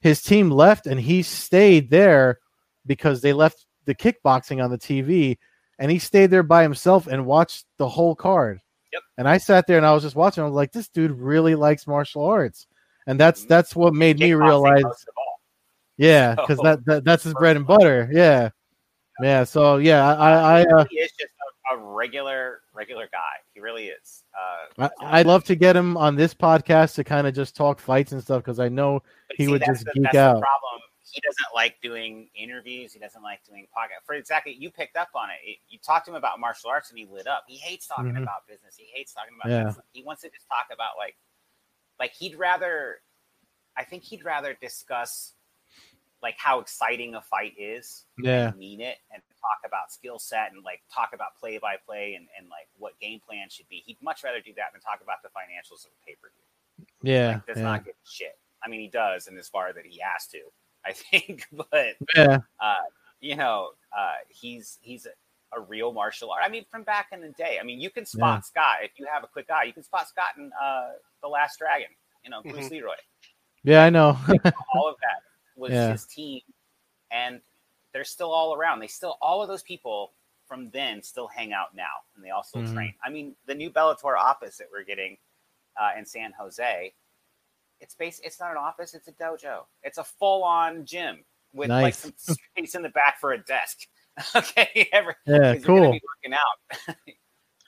his team left, and he stayed there because they left the kickboxing on the TV, and he stayed there by himself and watched the whole card. Yep. And I sat there and I was just watching. I was like, this dude really likes martial arts, and that's mm-hmm. that's what made me realize. Yeah, because *laughs* so, that, that, that's his bread and *laughs* butter. Yeah. Yeah. So yeah, I I uh, is just a, regular regular guy. He really is. Uh, I, would love to get him on this podcast to kind of just talk fights and stuff because I know he see, would just the, geek out. problem. He doesn't like doing interviews. He doesn't like doing podcast. For exactly, you picked up on it. You talked to him about martial arts, and he lit up. He hates talking mm-hmm. about business. He hates talking about. Yeah. Business. He wants to just talk about like, like he'd rather. I think he'd rather discuss like how exciting a fight is. Yeah, mean it and talk about skill set and like talk about play by play and and like what game plan should be. He'd much rather do that than talk about the financials of a pay per view. Yeah, like, does yeah. not give shit. I mean, he does in as far that he has to. *laughs* I think, but yeah, uh, you know, uh, he's he's a, a, real martial art. I mean, from back in the day. I mean, you can spot yeah. Scott if you have a quick eye. You can spot Scott in uh, the Last Dragon. You know, Bruce mm-hmm. Leroy. Yeah, I know. all of that was *laughs* yeah. his team, and they're still all around. They still all of those people from then still hang out now, and they also mm-hmm. train. I mean, the new Bellator office that we're getting uh, in San Jose, it's based. It's not an office; it's a dojo. It's a full-on gym with nice. like some space in the back for a desk. *laughs* okay, Ever, yeah, cool. working out. *laughs*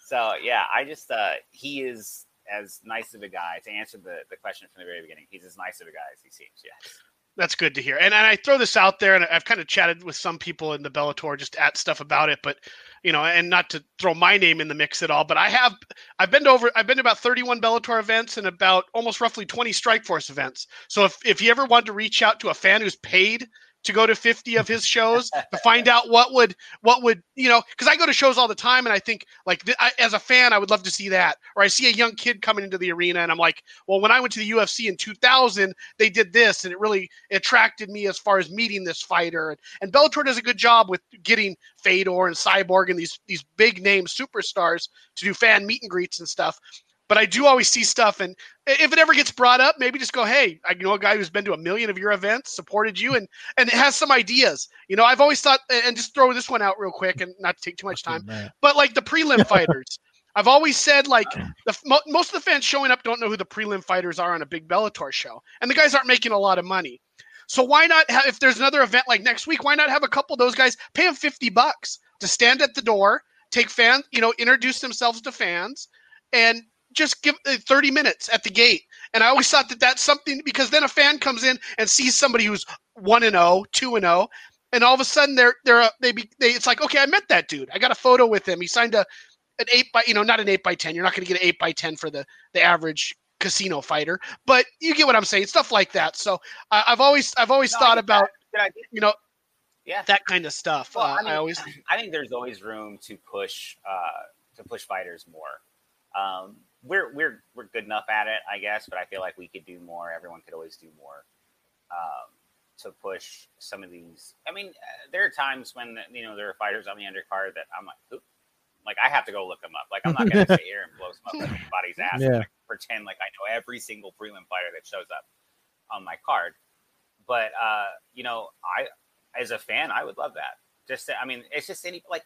so yeah, I just uh, he is as nice of a guy to answer the, the question from the very beginning. He's as nice of a guy as he seems. Yes. That's good to hear. And, and I throw this out there, and I've kind of chatted with some people in the Bellator just at stuff about it, but you know, and not to throw my name in the mix at all, but I have I've been to over I've been to about 31 Bellator events and about almost roughly 20 Strikeforce events. So if if you ever want to reach out to a fan who's paid to go to 50 of his shows to find out what would what would you know because i go to shows all the time and i think like th- I, as a fan i would love to see that or i see a young kid coming into the arena and i'm like well when i went to the ufc in 2000 they did this and it really attracted me as far as meeting this fighter. And, and bellator does a good job with getting fedor and cyborg and these these big name superstars to do fan meet and greets and stuff but I do always see stuff, and if it ever gets brought up, maybe just go, "Hey, I know a guy who's been to a million of your events, supported you, and and has some ideas." You know, I've always thought, and just throw this one out real quick, and not to take too much time, but like the prelim *laughs* fighters. I've always said like the most of the fans showing up don't know who the prelim fighters are on a big Bellator show, and the guys aren't making a lot of money. So why not have, if there's another event like next week, why not have a couple of those guys pay them 50 bucks to stand at the door, take fans, you know, introduce themselves to fans and just give uh, 30 minutes at the gate. And I always thought that that's something because then a fan comes in and sees somebody who's 1 and 0, 2 and 0, and all of a sudden they're they're they be they, it's like, "Okay, I met that dude. I got a photo with him. He signed a an 8 by, you know, not an 8 by 10. You're not going to get an 8 by 10 for the the average casino fighter, but you get what I'm saying. Stuff like that. So uh, I've always I've always no, thought about you know yeah that kind of stuff. Well, uh, I, mean, I, always I think there's always room to push uh, to push fighters more. Um, we're we're we're good enough at it, I guess. But I feel like we could do more. Everyone could always do more um, to push some of these. I mean, uh, there are times when you know there are fighters on the undercard that I'm like, Who? like I have to go look them up. Like I'm not going *laughs* to sit here and blow some up anybody's ass yeah. and like, pretend like I know every single prelim fighter that shows up on my card. But uh, you know, I as a fan, I would love that. Just to, I mean, it's just any like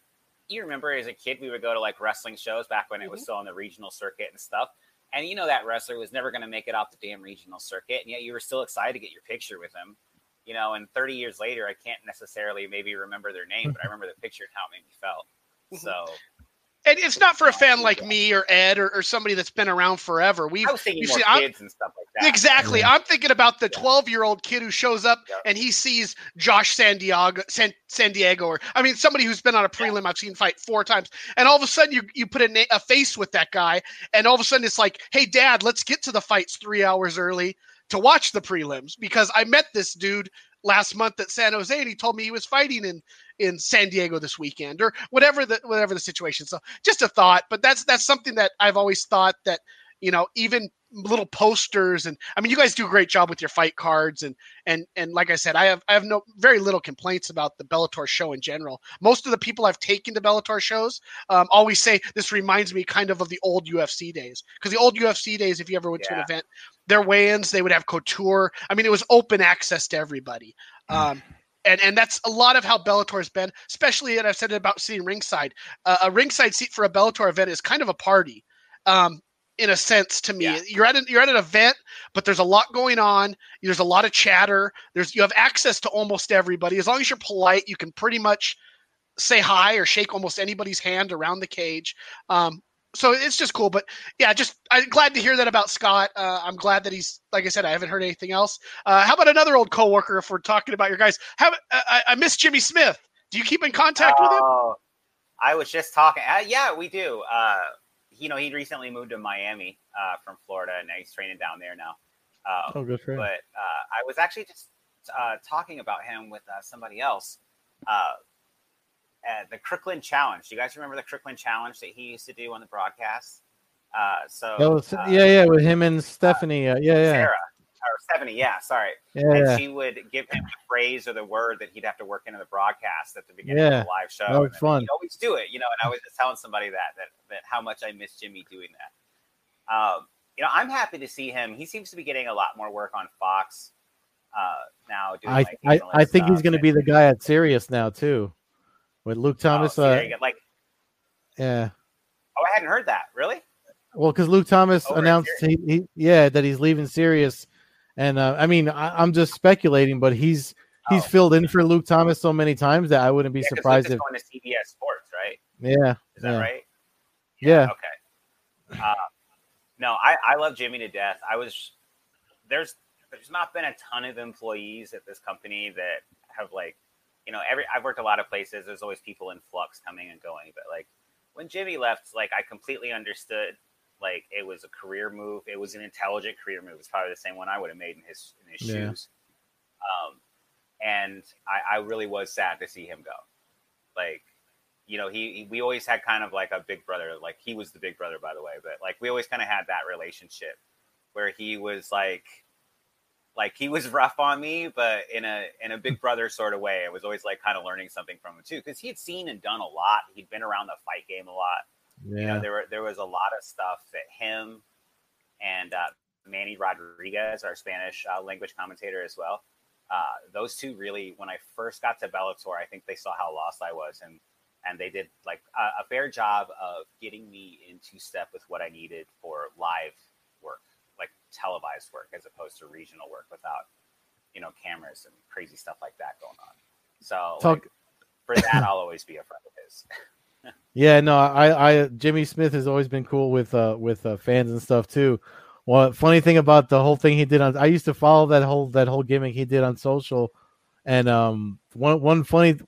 you remember as a kid we would go to like wrestling shows back when it was mm-hmm. still on the regional circuit and stuff. And you know that wrestler was never going to make it off the damn regional circuit, and yet you were still excited to get your picture with him. You know, and 30 years later, I can't necessarily maybe remember their name, but I *laughs* remember the picture and how it made me felt. Mm-hmm. So and it's not for a fan like me or Ed or, or somebody that's been around forever. We, I was thinking more see, kids I'm, and stuff like that. Exactly. Yeah. I'm thinking about the 12 year old kid who shows up yeah. and he sees Josh San Diego, San, San Diego, or I mean somebody who's been on a prelim yeah. I've seen fight four times, and all of a sudden you you put a, na- a face with that guy, and all of a sudden it's like, hey, Dad, let's get to the fights three hours early to watch the prelims because I met this dude last month at San Jose and he told me he was fighting in in San Diego this weekend or whatever the whatever the situation. So just a thought, but that's that's something that I've always thought that you know even little posters and I mean you guys do a great job with your fight cards and and and like I said I have I have no very little complaints about the Bellator show in general. Most of the people I've taken to Bellator shows um, always say this reminds me kind of of the old UFC days because the old UFC days if you ever went yeah. to an event their weigh-ins they would have couture. I mean it was open access to everybody. Mm. Um, and and that's a lot of how Bellator has been, especially and I've said it about sitting ringside. Uh, a ringside seat for a Bellator event is kind of a party, um, in a sense to me. Yeah. You're at an, you're at an event, but there's a lot going on. There's a lot of chatter. There's you have access to almost everybody. As long as you're polite, you can pretty much say hi or shake almost anybody's hand around the cage. Um, so it's just cool. But yeah, just I'm glad to hear that about Scott. Uh, I'm glad that he's like I said, I haven't heard anything else. Uh, how about another old coworker? If we're talking about your guys, have I, I miss Jimmy Smith. Do you keep in contact with him? Oh, I was just talking. Uh, yeah, we do. You know, he recently moved to Miami uh, from Florida, and he's training down there now. Um, oh, good for him. But uh, I was actually just uh, talking about him with uh, somebody else. Uh, the Crooklyn Challenge. Do you guys remember the Crooklyn Challenge that he used to do on the broadcast? Uh, so yeah, yeah, with him and Stephanie. yeah, yeah. Sarah or Stephanie, yeah, sorry. Yeah, and she would give him the phrase or the word that he'd have to work into the broadcast at the beginning Yeah. of the live show. That was and fun. Always do it, you know. And I was just telling somebody that that that how much I miss Jimmy doing that. Um, you know, I'm happy to see him. He seems to be getting a lot more work on Fox uh, now. Doing I, like I, I think he's going to be the guy at Sirius now too, with Luke Oh, Thomas. there uh, like, yeah. oh, I hadn't heard that. Really? Well, because Luke Thomas Over announced he, he, yeah, that he's leaving Sirius, and uh, I mean, I, I'm just speculating, but he's he's Oh. filled in for Luke Thomas so many times that I wouldn't be Yeah, surprised if going to CBS Sports, right? yeah, Is that yeah, right? yeah, Okay. Uh, no, I, I love Jimmy to death. I was there's there's not been a ton of employees at this company that have like you know every I've worked a lot of places. There's always people in flux coming and going, but like when Jimmy left, like I completely understood. Like it was a career move. It was an intelligent career move. It's probably the same one I would have made in his in his Yeah. shoes. Um, and I, I really was sad to see him go. Like you know, he, he we always had kind of like a big brother. Like he was the big brother, by the way, but like we always kind of had that relationship where he was like, like he was *laughs* rough on me, but in a in a big brother sort of way. I was always like kind of learning something from him too, because he had seen and done a lot. He'd been around the fight game a lot. You know, there were there was a lot of stuff that him and uh, Manny Rodriguez, our Spanish uh, language commentator as well. Uh, those two really, when I first got to Bellator, I think they saw how lost I was, and and they did like a, a fair job of getting me into step with what I needed for live work, like televised work, as opposed to regional work without you know cameras and crazy stuff like that going on. So Talk- like, for that, I'll always be a friend of his. *laughs* Yeah, no, I, I, Jimmy Smith has always been cool with, uh, with uh, fans and stuff too. Well, funny thing about the whole thing he did on, I used to follow that whole that whole gimmick he did on social, and um, one one funny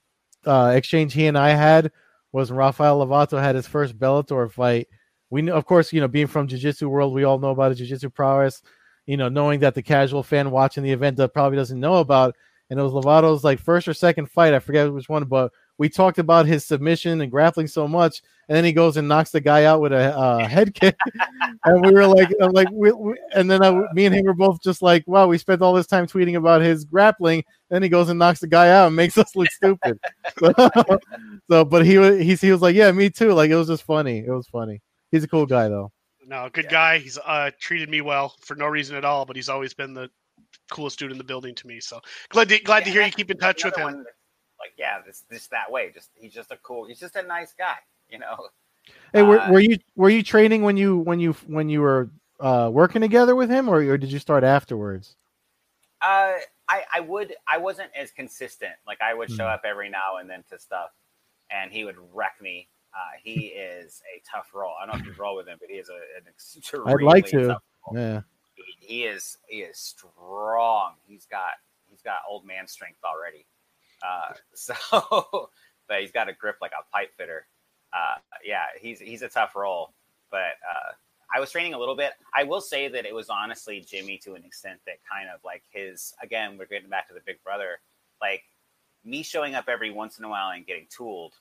uh, exchange he and I had was Rafael Lovato had his first Bellator fight. We know, of course, you know, being from Jiu-Jitsu world, we all know about his Jiu-Jitsu prowess. You know, knowing that the casual fan watching the event that probably doesn't know about, and it was Lovato's like first or second fight. I forget which one, but we talked about his submission and grappling so much, and then he goes and knocks the guy out with a uh, *laughs* head kick, and we were like, I'm like, we, we, and then I, me and him were both just like, wow, we spent all this time tweeting about his grappling, then he goes and knocks the guy out and makes *laughs* us look stupid. So, *laughs* so, but he was he, he was like, yeah, me too. Like it was just funny. It was funny. He's a cool guy though. No, good Yeah. guy. He's uh, treated me well for no reason at all, but he's always been the coolest dude in the building to me. So glad to, glad to hear you keep in touch with another him. Like, yeah, this this that way. Just he's just a cool. He's just a nice guy. You know. Hey, were, Uh, were you were you training when you when you when you were uh, working together with him, or, or did you start afterwards? Uh, I I would I wasn't as consistent. Like I would show Hmm. up every now and then to stuff, and he would wreck me. Uh, he *laughs* is a tough roll. I don't know if you roll with him, but he is a, an extremely I'd like to. Yeah, He, he is he is strong. He's got he's got old man strength already. Uh, *laughs* so, but he's got a grip like a pipe fitter. Uh, yeah, he's he's a tough role. But uh, I was training a little bit. I will say that it was honestly Jimmy to an extent that kind of like his again. We're getting back to the big brother. Like me showing up every once in a while and getting tooled.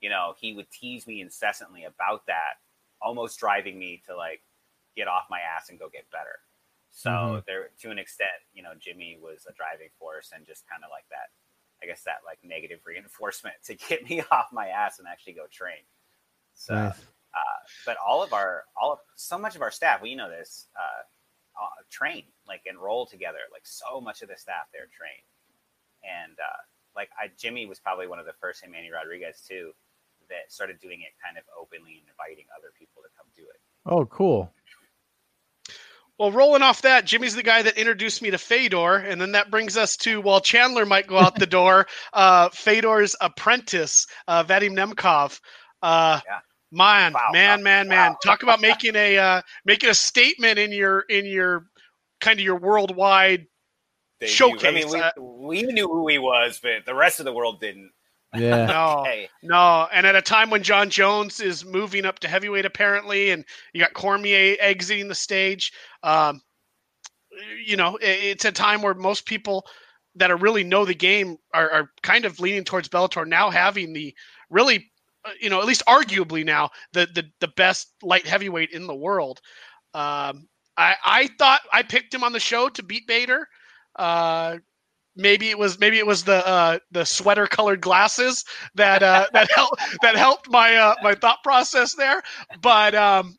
You know, he would tease me incessantly about that, almost driving me to like get off my ass and go get better. So Mhm. there, to an extent, you know, Jimmy was a driving force and just kind of like that, I guess that like negative reinforcement *laughs* to get me off my ass and actually go train. So, nice. uh, but all of our, all of so much of our staff, we know this, uh, uh, train like enroll together. Like so much of the staff there train, and uh, like I, Jimmy was probably one of the first, and Manny Rodriguez too, that started doing it kind of openly and inviting other people to come do it. Oh, cool. Well, rolling off that, Jimmy's the guy that introduced me to Fedor, and then that brings us to while Chandler might go out the *laughs* door, uh, Fedor's apprentice, uh, Vadim Nemkov. Uh, yeah. Man, wow, man, man, man! Talk about *laughs* making a uh, making a statement in your in your kind of your worldwide Debut. showcase. I mean, we, uh, we knew who he was, but the rest of the world didn't. Yeah. *laughs* no, no. And at a time when John Jones is moving up to heavyweight, apparently, and you got Cormier exiting the stage, um, you know, it, it's a time where most people that are really know the game are, are kind of leaning towards Bellator now having the really, uh, you know, at least arguably now the the, the best light heavyweight in the world. Um, I, I thought I picked him on the show to beat Bader. Uh, maybe it was maybe it was the uh, the sweater colored glasses that uh, that *laughs* helped that helped my uh, my thought process there. But um,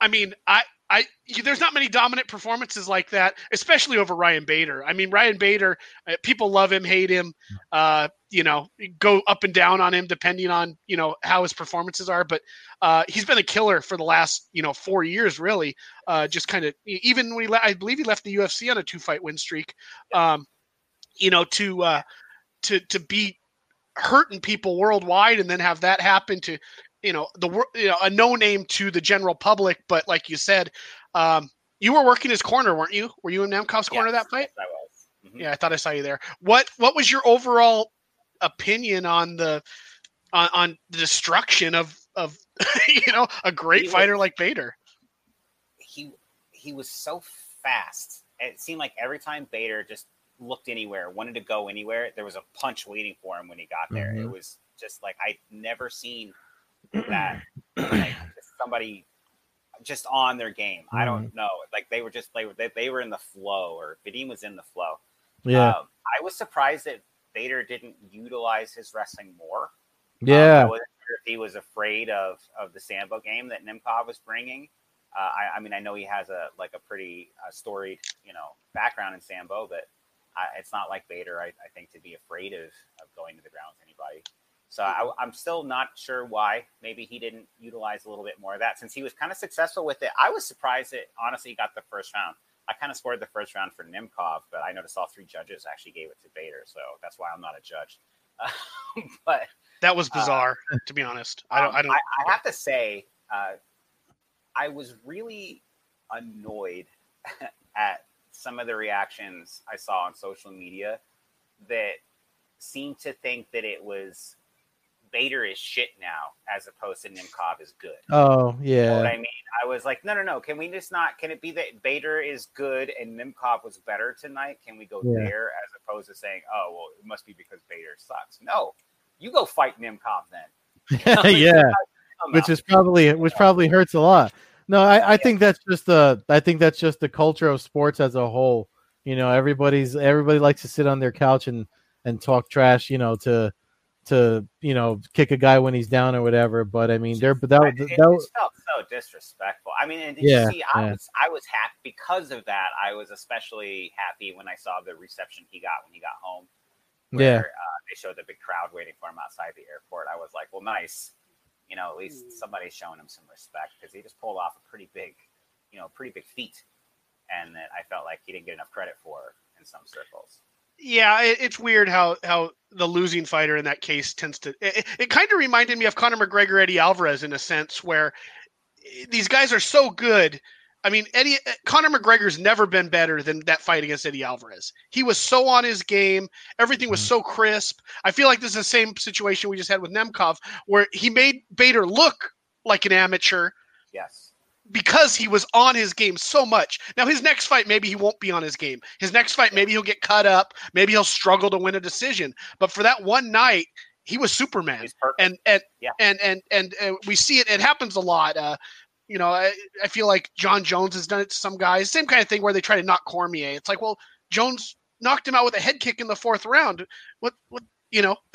I mean, I I there's not many dominant performances like that, especially over Ryan Bader. I mean, Ryan Bader, uh, people love him, hate him, uh, you know, go up and down on him depending on you know how his performances are. But uh, he's been a killer for the last you know four years, really. Uh, just kind of even when he le- I believe he left the UFC on a two fight win streak. Um, you know, to uh, to to be hurting people worldwide and then have that happen to you know the you know a no name to the general public. But like you said um you were working his corner weren't you? Were you in Nemkov's corner yes, that fight I was. Mm-hmm. yeah I thought I saw you there. What what was your overall opinion on the on, on the destruction of of *laughs* you know a great he fighter was, like Bader? He he was so fast. It seemed like every time Bader just looked anywhere, wanted to go anywhere, there was a punch waiting for him when he got there. Mm-hmm. It was just like I'd never seen *clears throat* that like, somebody just on their game. Mm-hmm. I don't mm-hmm. know. Like they were just they were they, they were in the flow, or Vadim was in the flow. Yeah, um, I was surprised that Bader didn't utilize his wrestling more. Yeah, um, I wasn't sure if he was afraid of of the Sambo game that Nemkov was bringing. Uh, I, I, mean, I know he has a like a pretty uh, storied, you know, background in Sambo, but I, it's not like Bader, I, I, think, to be afraid of, of going to the ground with anybody. So I, am still not sure why. Maybe he didn't utilize a little bit more of that since he was kind of successful with it. I was surprised that honestly he got the first round. I kind of scored the first round for Nemkov, but I noticed all three judges actually gave it to Bader, so that's why I'm not a judge. *laughs* but that was uh, bizarre, uh, to be honest. I don't. I, don't I, I have to say, uh, I was really annoyed *laughs* at some of the reactions I saw on social media that seemed to think that it was Bader is shit now as opposed to Nemkov is good. Oh, yeah. You know what I mean? I was like, no, no, no. Can we just not? Can it be that Bader is good and Nemkov was better tonight? Can we go yeah. there as opposed to saying, oh, well, it must be because Bader sucks? No, you go fight Nemkov then. *laughs* yeah, which is probably which probably hurts a lot. No, I, I think that's just the I think that's just the culture of sports as a whole. You know, everybody's everybody likes to sit on their couch and and talk trash. You know, to to you know kick a guy when he's down or whatever. But I mean, there, but that, it, that, it felt so disrespectful. I mean, and yeah, see, I yeah. was I was happy because of that. I was especially happy when I saw the reception he got when he got home. Where, yeah, uh, they showed the big crowd waiting for him outside the airport. I was like, well, nice you know, at least mm. somebody's showing him some respect because he just pulled off a pretty big, you know, pretty big feat, and that I felt like he didn't get enough credit for in some circles. Yeah, it, it's weird how how the losing fighter in that case tends to. It, it kind of reminded me of Conor McGregor, Eddie Alvarez, in a sense, where eh, these guys are so good I mean, Eddie uh, Conor McGregor's never been better than that fight against Eddie Alvarez. He was so on his game. Everything was mm-hmm. so crisp. I feel like this is the same situation we just had with Nemkov, where he made Bader look like an amateur. Yes. Because he was on his game so much. Now his next fight, maybe he won't be on his game. His next fight, maybe he'll get cut up. Maybe he'll struggle to win a decision. But for that one night, he was Superman. And and, yeah. and and and and uh, we see it. It happens a lot. Uh, you know, I, I feel like John Jones has done it to some guys. Same kind of thing where they try to knock Cormier. It's like, well, Jones knocked him out with a head kick in the fourth round. What what you know, *laughs*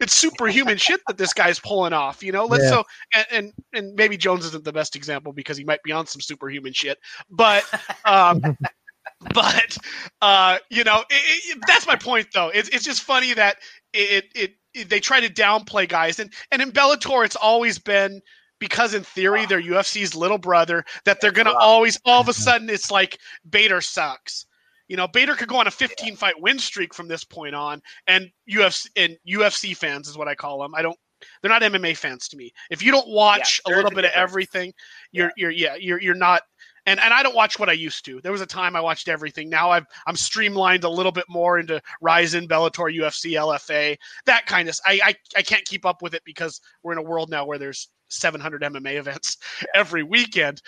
it's superhuman *laughs* shit that this guy's pulling off. You know, let's yeah. so and, and, and maybe Jones isn't the best example because he might be on some superhuman shit, but um, *laughs* but uh, you know, it, it, that's my point though. It's it's just funny that it, it it they try to downplay guys and and in Bellator it's always been because in theory they're UFC's little brother that they're gonna always all of a sudden it's like Bader sucks. You know, Bader could go on a 15 fight win streak from this point on, and UFC and UFC fans is what I call them. I don't. They're not MMA fans to me. If you don't watch yeah, a little bit of everything, you're yeah. you're yeah you're you're not. And and I don't watch what I used to. There was a time I watched everything. Now I've I'm streamlined a little bit more into Rizin, Bellator, UFC, LFA, that kind of. I I, I can't keep up with it because we're in a world now where there's 700 MMA events *laughs* every weekend.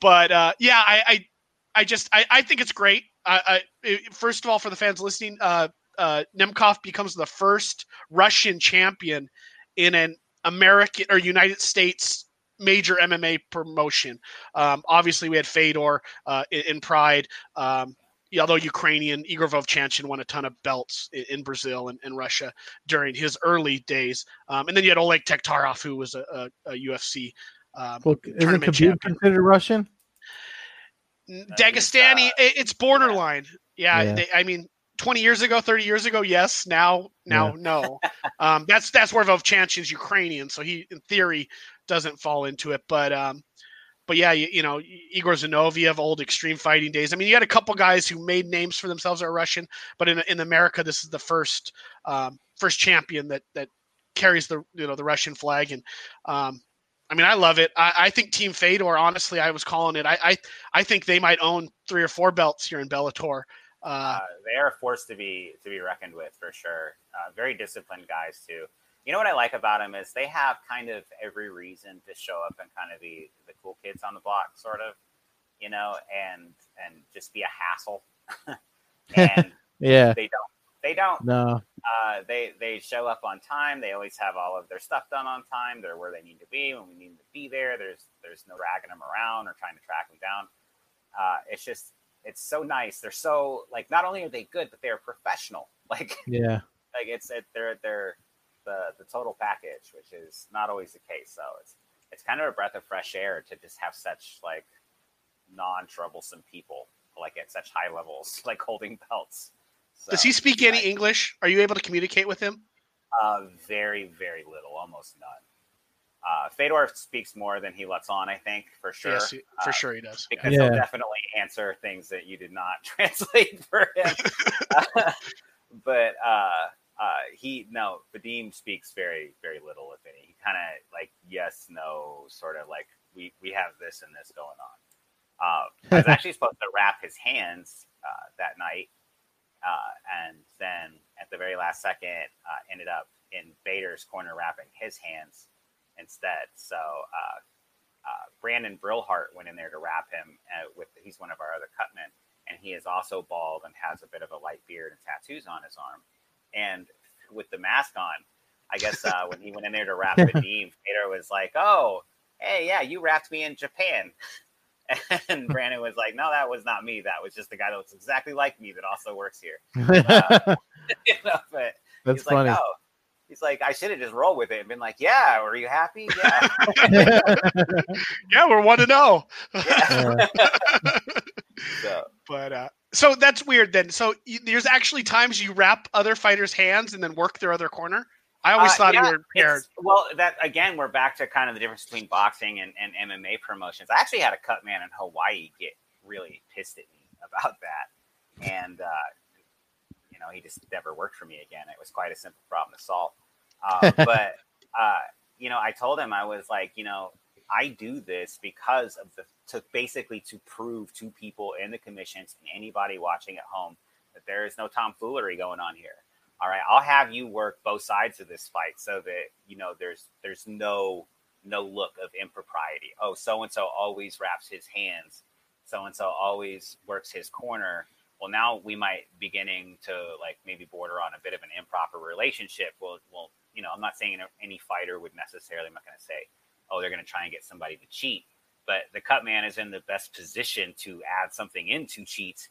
But uh, yeah, I, I I just I, I think it's great. I, first of all, for the fans listening, uh, uh, Nemkov becomes the first Russian champion in an American or United States major MMA promotion. Um, obviously, we had Fedor uh, in, in, Pride. Um, although Ukrainian Igor Vovchanchin won a ton of belts in, in Brazil and, and, Russia during his early days, um, and then you had Oleg Taktarov, who was a, a, a UFC um, well, isn't Khabib champion. considered Russian? Dagestani, uh, it's borderline. Yeah, yeah. They, I mean, 20 years ago, 30 years ago, yes. Now, now, yeah. no. *laughs* Um, that's that's where Vovchanchin's Ukrainian, so he, in theory, doesn't fall into it. But um, but yeah, you, you, know, Igor Zinoviev, old extreme fighting days. I mean, you had a couple guys who made names for themselves are Russian, but in in America, this is the first um, first champion that that carries the you know the Russian flag, and um, I mean, I love it. I, I, think Team Fedor, honestly, I was calling it. I, I, I think they might own three or four belts here in Bellator. Uh, uh, they are a force to be to be reckoned with for sure. Uh, very disciplined guys too. You know what I like about them is they have kind of every reason to show up and kind of be the cool kids on the block, sort of, you know, and and just be a hassle. *laughs* and *laughs* yeah, they don't they don't. No. Uh, they they show up on time. They always have all of their stuff done on time. They're where they need to be when we need to be there. There's there's no dragging them around or trying to track them down. Uh, it's just it's so nice. They're so like not only are they good, but they're professional. *laughs* Like yeah, like it's it, they're they're the the total package, which is not always the case. So it's it's kind of a breath of fresh air to just have such like non troublesome people like at such high levels, *laughs* like holding belts. So, Does he speak any English? Are you able to communicate with him? Uh, very, very little, almost none. Uh, Fedor speaks more than he lets on, I think, for sure. Yes, for uh, sure he does. Because yeah. he'll definitely answer things that you did not *laughs* translate for him. *laughs* but uh, uh, he, no, Vadim speaks very, very little, if any. He kind of like yes, no, sort of like we, we have this and this going on. Uh, I was actually supposed to wrap his hands uh, that night uh, and then at the very last second, uh, ended up in Bader's corner wrapping his hands instead. So uh, Brandon Brillhart went in there to wrap him. With he's one of our other cutmen, and he is also bald and has a bit of a light beard and tattoos on his arm. And with the mask on, I guess uh, when he went in there to wrap *laughs* Vadim, Bader was like, "Oh, hey, yeah, you wrapped me in Japan." *laughs* And Brandon was like, "No, that was not me. That was just the guy that looks exactly like me that also works here." *laughs* Uh, you know, but That's funny. Like, oh. He's like, I should have just rolled with it and been like, "Yeah, were you happy? Yeah, yeah, we're one to know." Yeah. so. But uh, so that's weird then. So there's actually times you wrap other fighters' hands and then work their other corner. I always uh, thought yeah, you were paired. Well, that again, we're back to kind of the difference between boxing and, and MMA promotions. I actually had a cut man in Hawaii get really pissed at me *laughs* about that, and uh, you know, he just never worked for me again. It was quite a simple problem to solve. Uh, *laughs* but uh, you know, I told him I was like, you know, I do this because of the to basically to prove to people in the commissions and anybody watching at home that there is no tomfoolery going on here all right, I'll have you work both sides of this fight so that you know there's there's no no look of impropriety. Oh, so and so always wraps his hands. So and so always works his corner. Well, now we might beginning to like maybe border on a bit of an improper relationship. Well, well, you know, I'm not saying any fighter would necessarily. I'm not going to say, oh, they're going to try and get somebody to cheat. But the cut man is in the best position to add something into cheat,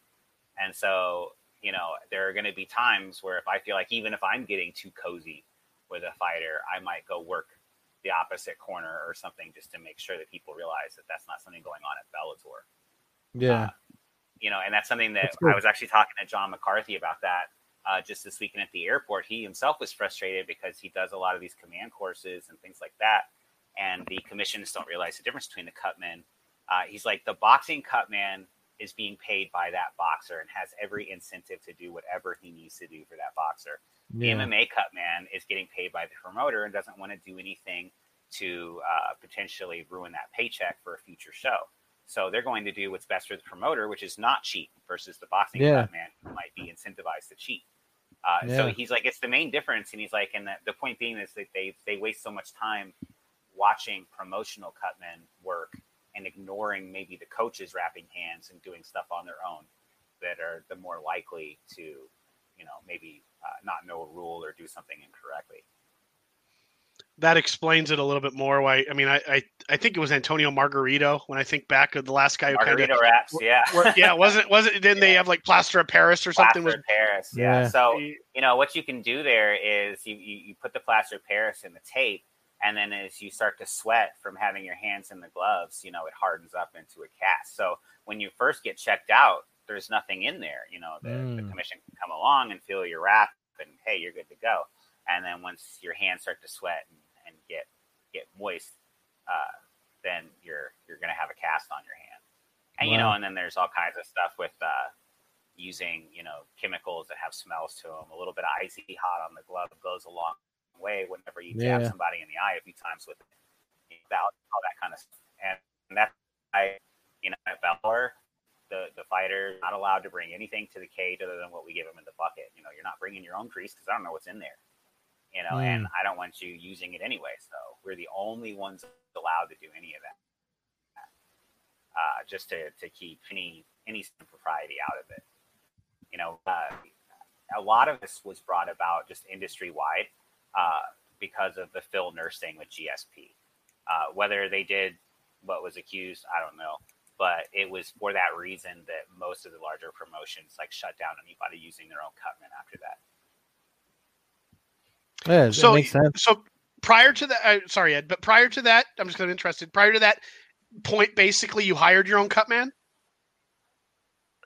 and so you know, there are going to be times where if I feel like even if I'm getting too cozy with a fighter, I might go work the opposite corner or something just to make sure that people realize that that's not something going on at Bellator. Yeah. Uh, you know, and that's something that that's I was actually talking to John McCarthy about that uh, just this weekend at the airport. He himself was frustrated because he does a lot of these command courses and things like that. And the commissions don't realize the difference between the cutman. Uh, he's like the boxing cutman is being paid by that boxer and has every incentive to do whatever he needs to do for that boxer. Yeah. The MMA cutman is getting paid by the promoter and doesn't want to do anything to uh, potentially ruin that paycheck for a future show. So they're going to do what's best for the promoter, which is not cheat, versus the boxing yeah. cutman who might be incentivized to cheat. Uh, yeah. So he's like, it's the main difference, and he's like, and the, the point being is that they they waste so much time watching promotional cutmen work and ignoring maybe the coaches wrapping hands and doing stuff on their own that are the more likely to, you know, maybe uh, not know a rule or do something incorrectly that explains it a little bit more. Why? I mean, I, I, I think it was Antonio Margarito. When I think back of the last guy who kind of raps, yeah, yeah, wasn't wasn't? Didn't yeah. they have like plaster of Paris or something? Plaster of Paris, yeah. yeah. So you know what you can do there is you, you you put the plaster of Paris in the tape, and then as you start to sweat from having your hands in the gloves, you know it hardens up into a cast. So when you first get checked out, there's nothing in there. You know the, mm. the commission can come along and feel your wrap, and hey, you're good to go. And then once your hands start to sweat and and get get moist, uh, then you're you're going to have a cast on your hand. And wow. you know, and then there's all kinds of stuff with uh, using you know chemicals that have smells to them. A little bit of icy hot on the glove goes a long way. Whenever you jab yeah. somebody in the eye a few times with about all that kind of stuff, and that's I you know at Bellator, the the fighter not allowed to bring anything to the cage other than what we give them in the bucket. You know, you're not bringing your own grease because I don't know what's in there you know, mm. and I don't want you using it anyway. So we're the only ones allowed to do any of that, uh, just to, to keep any any propriety out of it. You know, uh, a lot of this was brought about just industry wide uh, because of the Phil Nurse thing with GSP. Uh, whether they did what was accused, I don't know, but it was for that reason that most of the larger promotions like shut down anybody using their own cutman after that. Yeah, so, makes sense. So prior to that, uh, sorry, Ed, but prior to that, I'm just kind of interested. Prior to that point, basically, you hired your own cutman.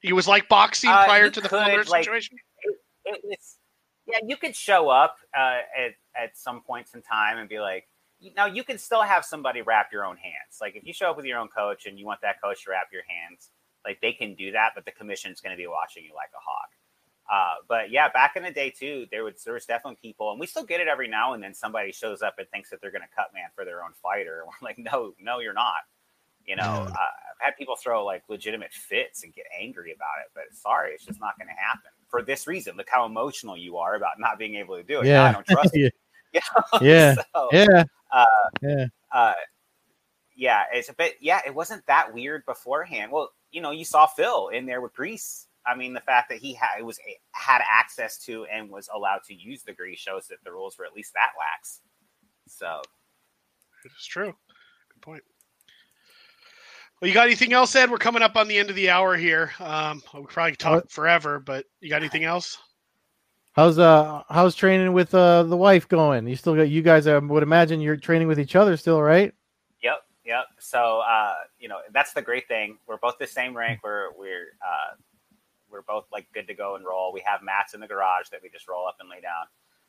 He was like boxing uh, prior to the could, like, situation. It, it, it's yeah, you could show up uh, at at some points in time and be like, now you can still have somebody wrap your own hands. Like if you show up with your own coach and you want that coach to wrap your hands, like they can do that, but the commission is going to be watching you like a hawk. Uh, but yeah, back in the day too, there was there was definitely people, and we still get it every now and then. Somebody shows up and thinks that they're going to cut man for their own fighter. *laughs* We're like, no, no, you're not. You know, uh, I've had people throw like legitimate fits and get angry about it, but sorry, it's just not going to happen for this reason. Look how emotional you are about not being able to do it. Yeah, I don't trust you. *laughs* *laughs* You know? Yeah, *laughs* so, yeah, uh, yeah. Uh, yeah, it's a bit. Yeah, it wasn't that weird beforehand. Well, you know, you saw Phil in there with Grease I mean, the fact that he had was had access to and was allowed to use the grease shows that the rules were at least that lax. So, it's true. Good point. Well, you got anything else, Ed? We're coming up on the end of the hour here. Um, we probably talk forever, but you got anything else? How's uh how's training with uh the wife going? You still got you guys? I would imagine you're training with each other still, right? Yep, yep. So uh, you know that's the great thing. We're both the same rank. We're we're uh, we're both like good to go and roll. We have mats in the garage that we just roll up and lay down.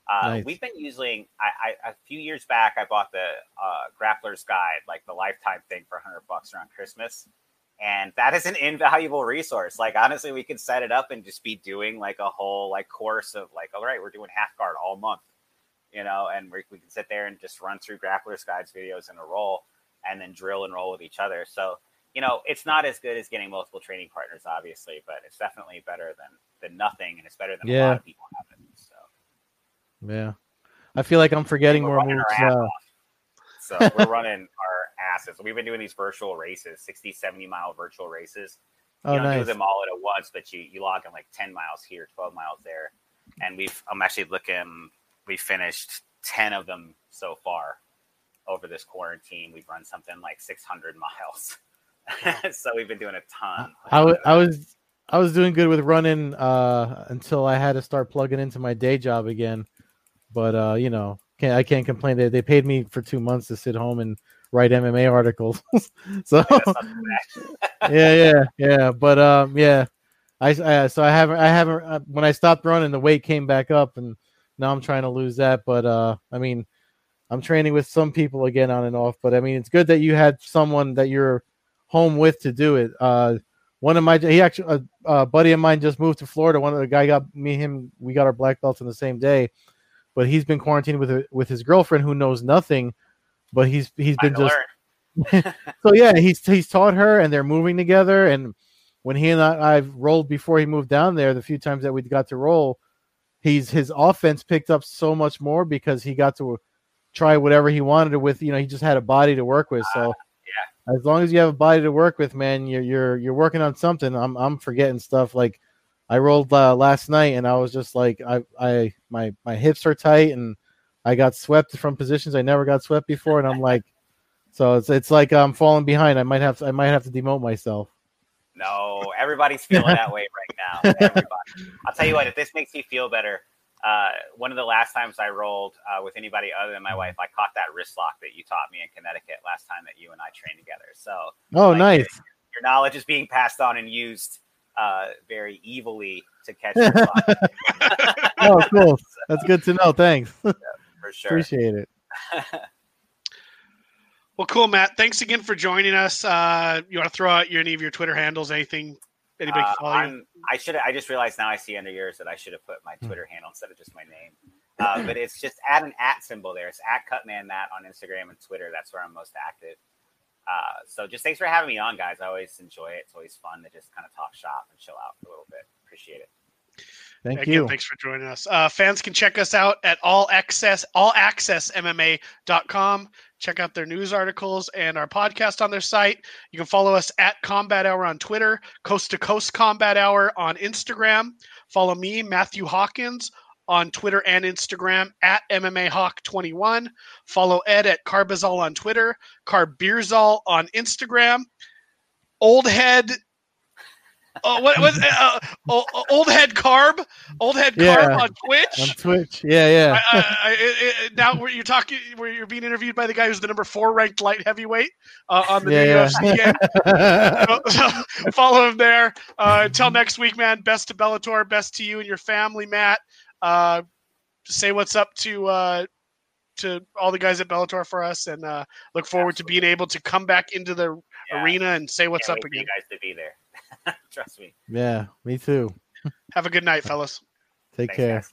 Uh, nice. We've been using. I, I, a few years back, I bought the uh, Grappler's Guide, like the lifetime thing, for hundred bucks around Christmas, and that is an invaluable resource. Like honestly, we could set it up and just be doing like a whole like course of like, all right, we're doing half guard all month, you know, and we, we can sit there and just run through Grappler's Guides videos in a roll, and then drill and roll with each other. So you know, it's not as good as getting multiple training partners, obviously, but it's definitely better than than nothing, and it's better than yeah. a lot of people have it. Yeah, I feel like I'm forgetting more moves. Uh... So we're *laughs* running our asses. We've been doing these virtual races, 60, 70 mile virtual races. You oh, don't nice. do them all at once, but you you log in like 10 miles here, 12 miles there, and we've I'm actually looking. We finished 10 of them so far over this quarantine. We've run something like 600 miles. *laughs* so we've been doing a ton. I, I was I was doing good with running uh, until I had to start plugging into my day job again. But uh, you know, can't, I can't complain. They they paid me for two months to sit home and write MMA articles. *laughs* so *laughs* yeah, yeah, yeah. But um, yeah, I, I so I haven't I haven't uh, when I stopped running, the weight came back up, and now I'm trying to lose that. But uh, I mean, I'm training with some people again on and off. But I mean, it's good that you had someone that you're home with to do it. Uh, one of my he actually a, a, buddy of mine just moved to Florida. One of the guy got me him we got our black belts in the same day, but he's been quarantined with with his girlfriend who knows nothing, but he's he's been just *laughs* so yeah he's he's taught her and they're moving together and when he and I I've rolled before he moved down there the few times that we got to roll, he's his offense picked up so much more because he got to try whatever he wanted with you know he just had a body to work with so. Uh as long as you have a body to work with, man, you're you're you're working on something. I'm I'm forgetting stuff like I rolled uh, last night and I was just like I I my my hips are tight and I got swept from positions I never got swept before and I'm *laughs* like so it's it's like I'm falling behind. I might have to, I might have to demote myself. No, everybody's feeling that way right now. *laughs* Everybody. I'll tell you what, if this makes you feel better, uh, one of the last times I rolled uh, with anybody other than my wife, I caught that wrist lock that you taught me in Connecticut last time that you and I trained together. So, oh, like, nice. Your knowledge is being passed on and used uh, very evilly to catch. *laughs* oh, cool. That's good to know. Thanks. *laughs* Yeah, for sure. Appreciate it. *laughs* well, cool, Matt. Thanks again for joining us. Uh, you want to throw out your, any of your Twitter handles, anything Anybody uh, follow you? I should. I just realized now I see under yours that I should have put my hmm. Twitter handle instead of just my name. Uh, but it's just add an at symbol there. It's at Cutman Matt on Instagram and Twitter. That's where I'm most active. Uh, so just thanks for having me on, guys. I always enjoy it. It's always fun to just kind of talk shop and chill out for a little bit. Appreciate it. Thank Again, you. Thanks for joining us. Uh, fans can check us out at all access allaccessmma.com. Check out their news articles and our podcast on their site. You can follow us at Combat Hour on Twitter, Coast to Coast Combat Hour on Instagram. Follow me, Matthew Hawkins, on Twitter and Instagram at MMA Hawk 21. Follow Ed at Carbazol on Twitter, Carbeerzol on Instagram. Old Head Oh, what was uh, uh, old head carb? Old head carb yeah, on Twitch. On Twitch, yeah, yeah. I, I, I, now you're talking, where you're being interviewed by the guy who's the number four ranked light heavyweight uh, on the yeah, UFC yeah. game. so, so follow him there. Uh, until next week, man. Best to Bellator. Best to you and your family, Matt. Uh, say what's up to uh, to all the guys at Bellator for us, and look forward Absolutely. to being able to come back into the arena and say what's Can't up again. you guys to be there. *laughs* Trust me. Yeah, me too. Have a good night, fellas. Take Thanks, care. Guys.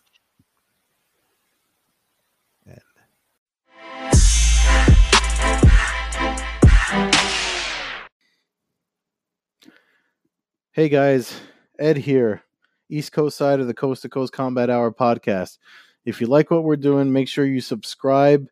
Hey guys, Ed here, East Coast side of the Coast to Coast Combat Hour podcast. If you like what we're doing, make sure you subscribe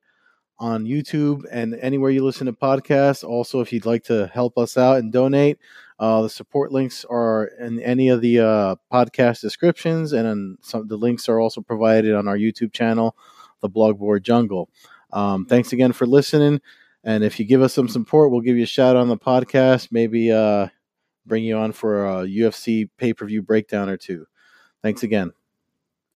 on YouTube and anywhere you listen to podcasts. Also, if you'd like to help us out and donate, uh, the support links are in any of the uh, podcast descriptions, and some the links are also provided on our YouTube channel, the Blogboard Jungle. Um, thanks again for listening, and if you give us some support, we'll give you a shout on the podcast. Maybe uh, bring you on for a UFC pay per view breakdown or two. Thanks hmm. again.